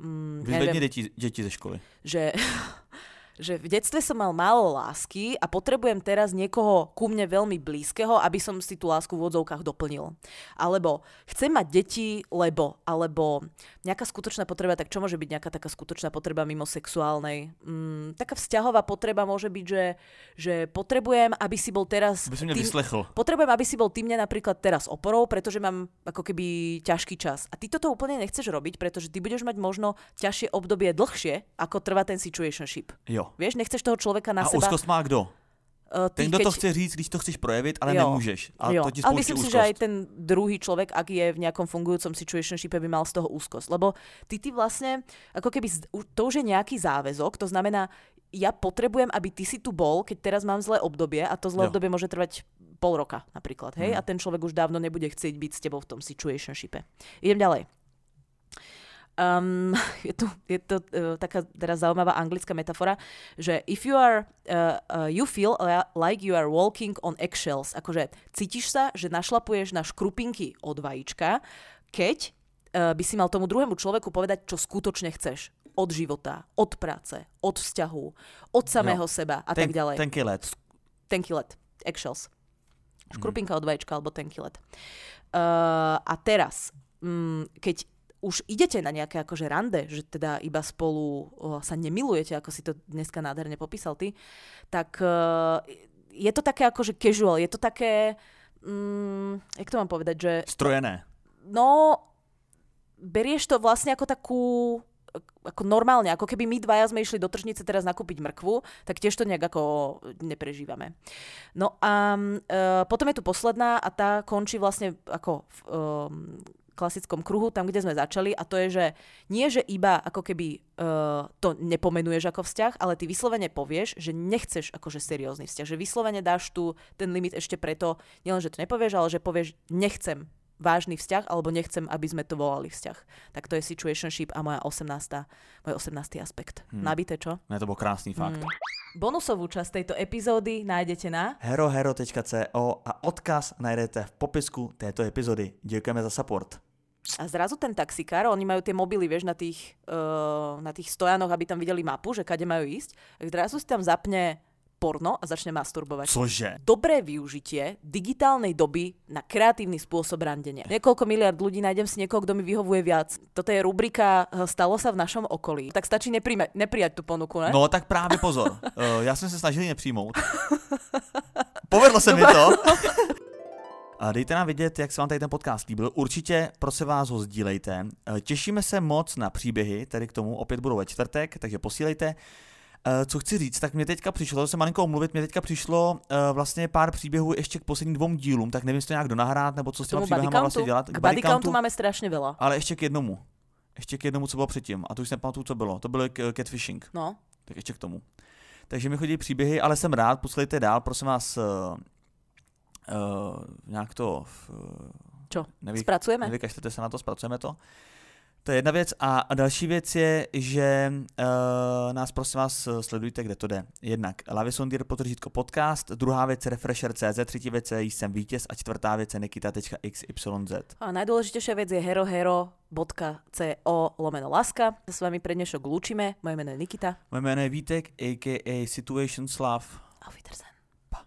mm, Vyzvedni deti, deti ze školy. Že [LAUGHS] že v detstve som mal málo lásky a potrebujem teraz niekoho ku mne veľmi blízkeho, aby som si tú lásku v odzovkách doplnil. Alebo chcem mať deti, lebo, alebo nejaká skutočná potreba, tak čo môže byť nejaká taká skutočná potreba mimo sexuálnej? Mm, taká vzťahová potreba môže byť, že, že potrebujem, aby si bol teraz... By som tým, vyslechl. Potrebujem, aby si bol ty mne napríklad teraz oporou, pretože mám ako keby ťažký čas. A ty toto úplne nechceš robiť, pretože ty budeš mať možno ťažšie obdobie dlhšie, ako trvá ten situationship. Jo. Vieš, nechceš toho človeka na a seba... A úzkost má kdo? Uh, ty, ten, kdo keď... to chce říct, když to chceš projevit, ale jo. nemůžeš. A jo. to ti ale myslím úzkost. si, že aj ten druhý človek, ak je v nejakom fungujúcom situationshipe, by mal z toho úzkosť. Lebo ty, ty vlastne, ako keby, to už je nejaký záväzok, to znamená, ja potrebujem, aby ty si tu bol, keď teraz mám zlé obdobie a to zlé jo. obdobie môže trvať pol roka napríklad, hej? Mm. A ten človek už dávno nebude chcieť byť s tebou v tom situationshipe. Idem ďalej. Um, [LAUGHS] je, tu, je to uh, taká teraz zaujímavá anglická metafora, že if you are, uh, uh, you feel like you are walking on eggshells, akože cítiš sa, že našlapuješ na škrupinky od vajíčka, keď uh, by si mal tomu druhému človeku povedať, čo skutočne chceš. Od života, od práce, od vzťahu, od samého jo. seba a ten, tak ďalej. Tenký let. Tenký let. Eggshells. Škrupinka mm. od vajíčka alebo tenký let. Uh, a teraz, um, keď už idete na nejaké akože rande, že teda iba spolu sa nemilujete, ako si to dneska nádherne popísal ty, tak uh, je to také akože casual, je to také, mm, jak to mám povedať, že... Strojené. No, berieš to vlastne ako takú ako normálne, ako keby my dvaja sme išli do tržnice teraz nakúpiť mrkvu, tak tiež to nejak ako neprežívame. No a uh, potom je tu posledná a tá končí vlastne ako um, klasickom kruhu, tam, kde sme začali a to je, že nie, že iba ako keby uh, to nepomenuješ ako vzťah, ale ty vyslovene povieš, že nechceš akože seriózny vzťah, že vyslovene dáš tu ten limit ešte preto, nielen, že to nepovieš, ale že povieš, nechcem vážny vzťah, alebo nechcem, aby sme to volali vzťah. Tak to je situationship a moja 18. môj 18. aspekt. Hmm. Nabité, čo? Ne, to bol krásny fakt. Hmm. Bonusovú časť tejto epizódy nájdete na herohero.co a odkaz nájdete v popisku tejto epizódy. Ďakujeme za support. A zrazu ten taxikár, oni majú tie mobily, vieš, na tých, uh, na tých stojanoch, aby tam videli mapu, že kade majú ísť. Tak zrazu si tam zapne porno a začne masturbovať. Cože? Dobré využitie digitálnej doby na kreatívny spôsob randenia. Niekoľko miliard ľudí nájdem si niekoho, kto mi vyhovuje viac. Toto je rubrika eh, Stalo sa v našom okolí. Tak stačí nepríjmať, neprijať tú ponuku, ne? No tak právě pozor. uh, já jsem se snažil nepřijmout. Povedlo se mi to. [LAUGHS] Dejte nám vědět, jak se vám tady ten podcast líbil. Určitě, prosím vás, ho sdílejte. Eh, těšíme se moc na příběhy, tedy k tomu opět budou ve čtvrtek, takže posílejte. Eh, co chci říct, tak mě teďka přišlo, se malinko omluvit, mě teďka přišlo uh, vlastně pár příběhů ještě k posledním dvou dílům, tak nevím, jestli to nějak donahrát, nebo co s těma příběhama vlastně dělat. K, k body countu máme strašně veľa. Ale ještě k jednomu. Ještě k jednomu, co bylo předtím. A to už nepamatuju, co bylo. To bylo catfishing. No. Tak ještě k tomu. Takže mi chodí příběhy, ale jsem rád, poslouchejte dál, prosím vás, uh, nějak to... Čo? Nevy, Spracujeme? Nevykažte se na to, spracujeme to. To je jedna věc. A další věc je, že uh, nás prosím vás sledujte, kde to jde. Jednak Lavisondir potržítko podcast, druhá věc je Refresher.cz, třetí věc je Jsem vítěz a čtvrtá věc je Nikita.xyz. A najdôležitejšia vec je herohero.co lomeno laska. S vami pre dnešok lúčime. Moje meno je Nikita. Moje jméno je Vítek, a.k.a. Situation Slav. Auf Wiedersehen. Pa.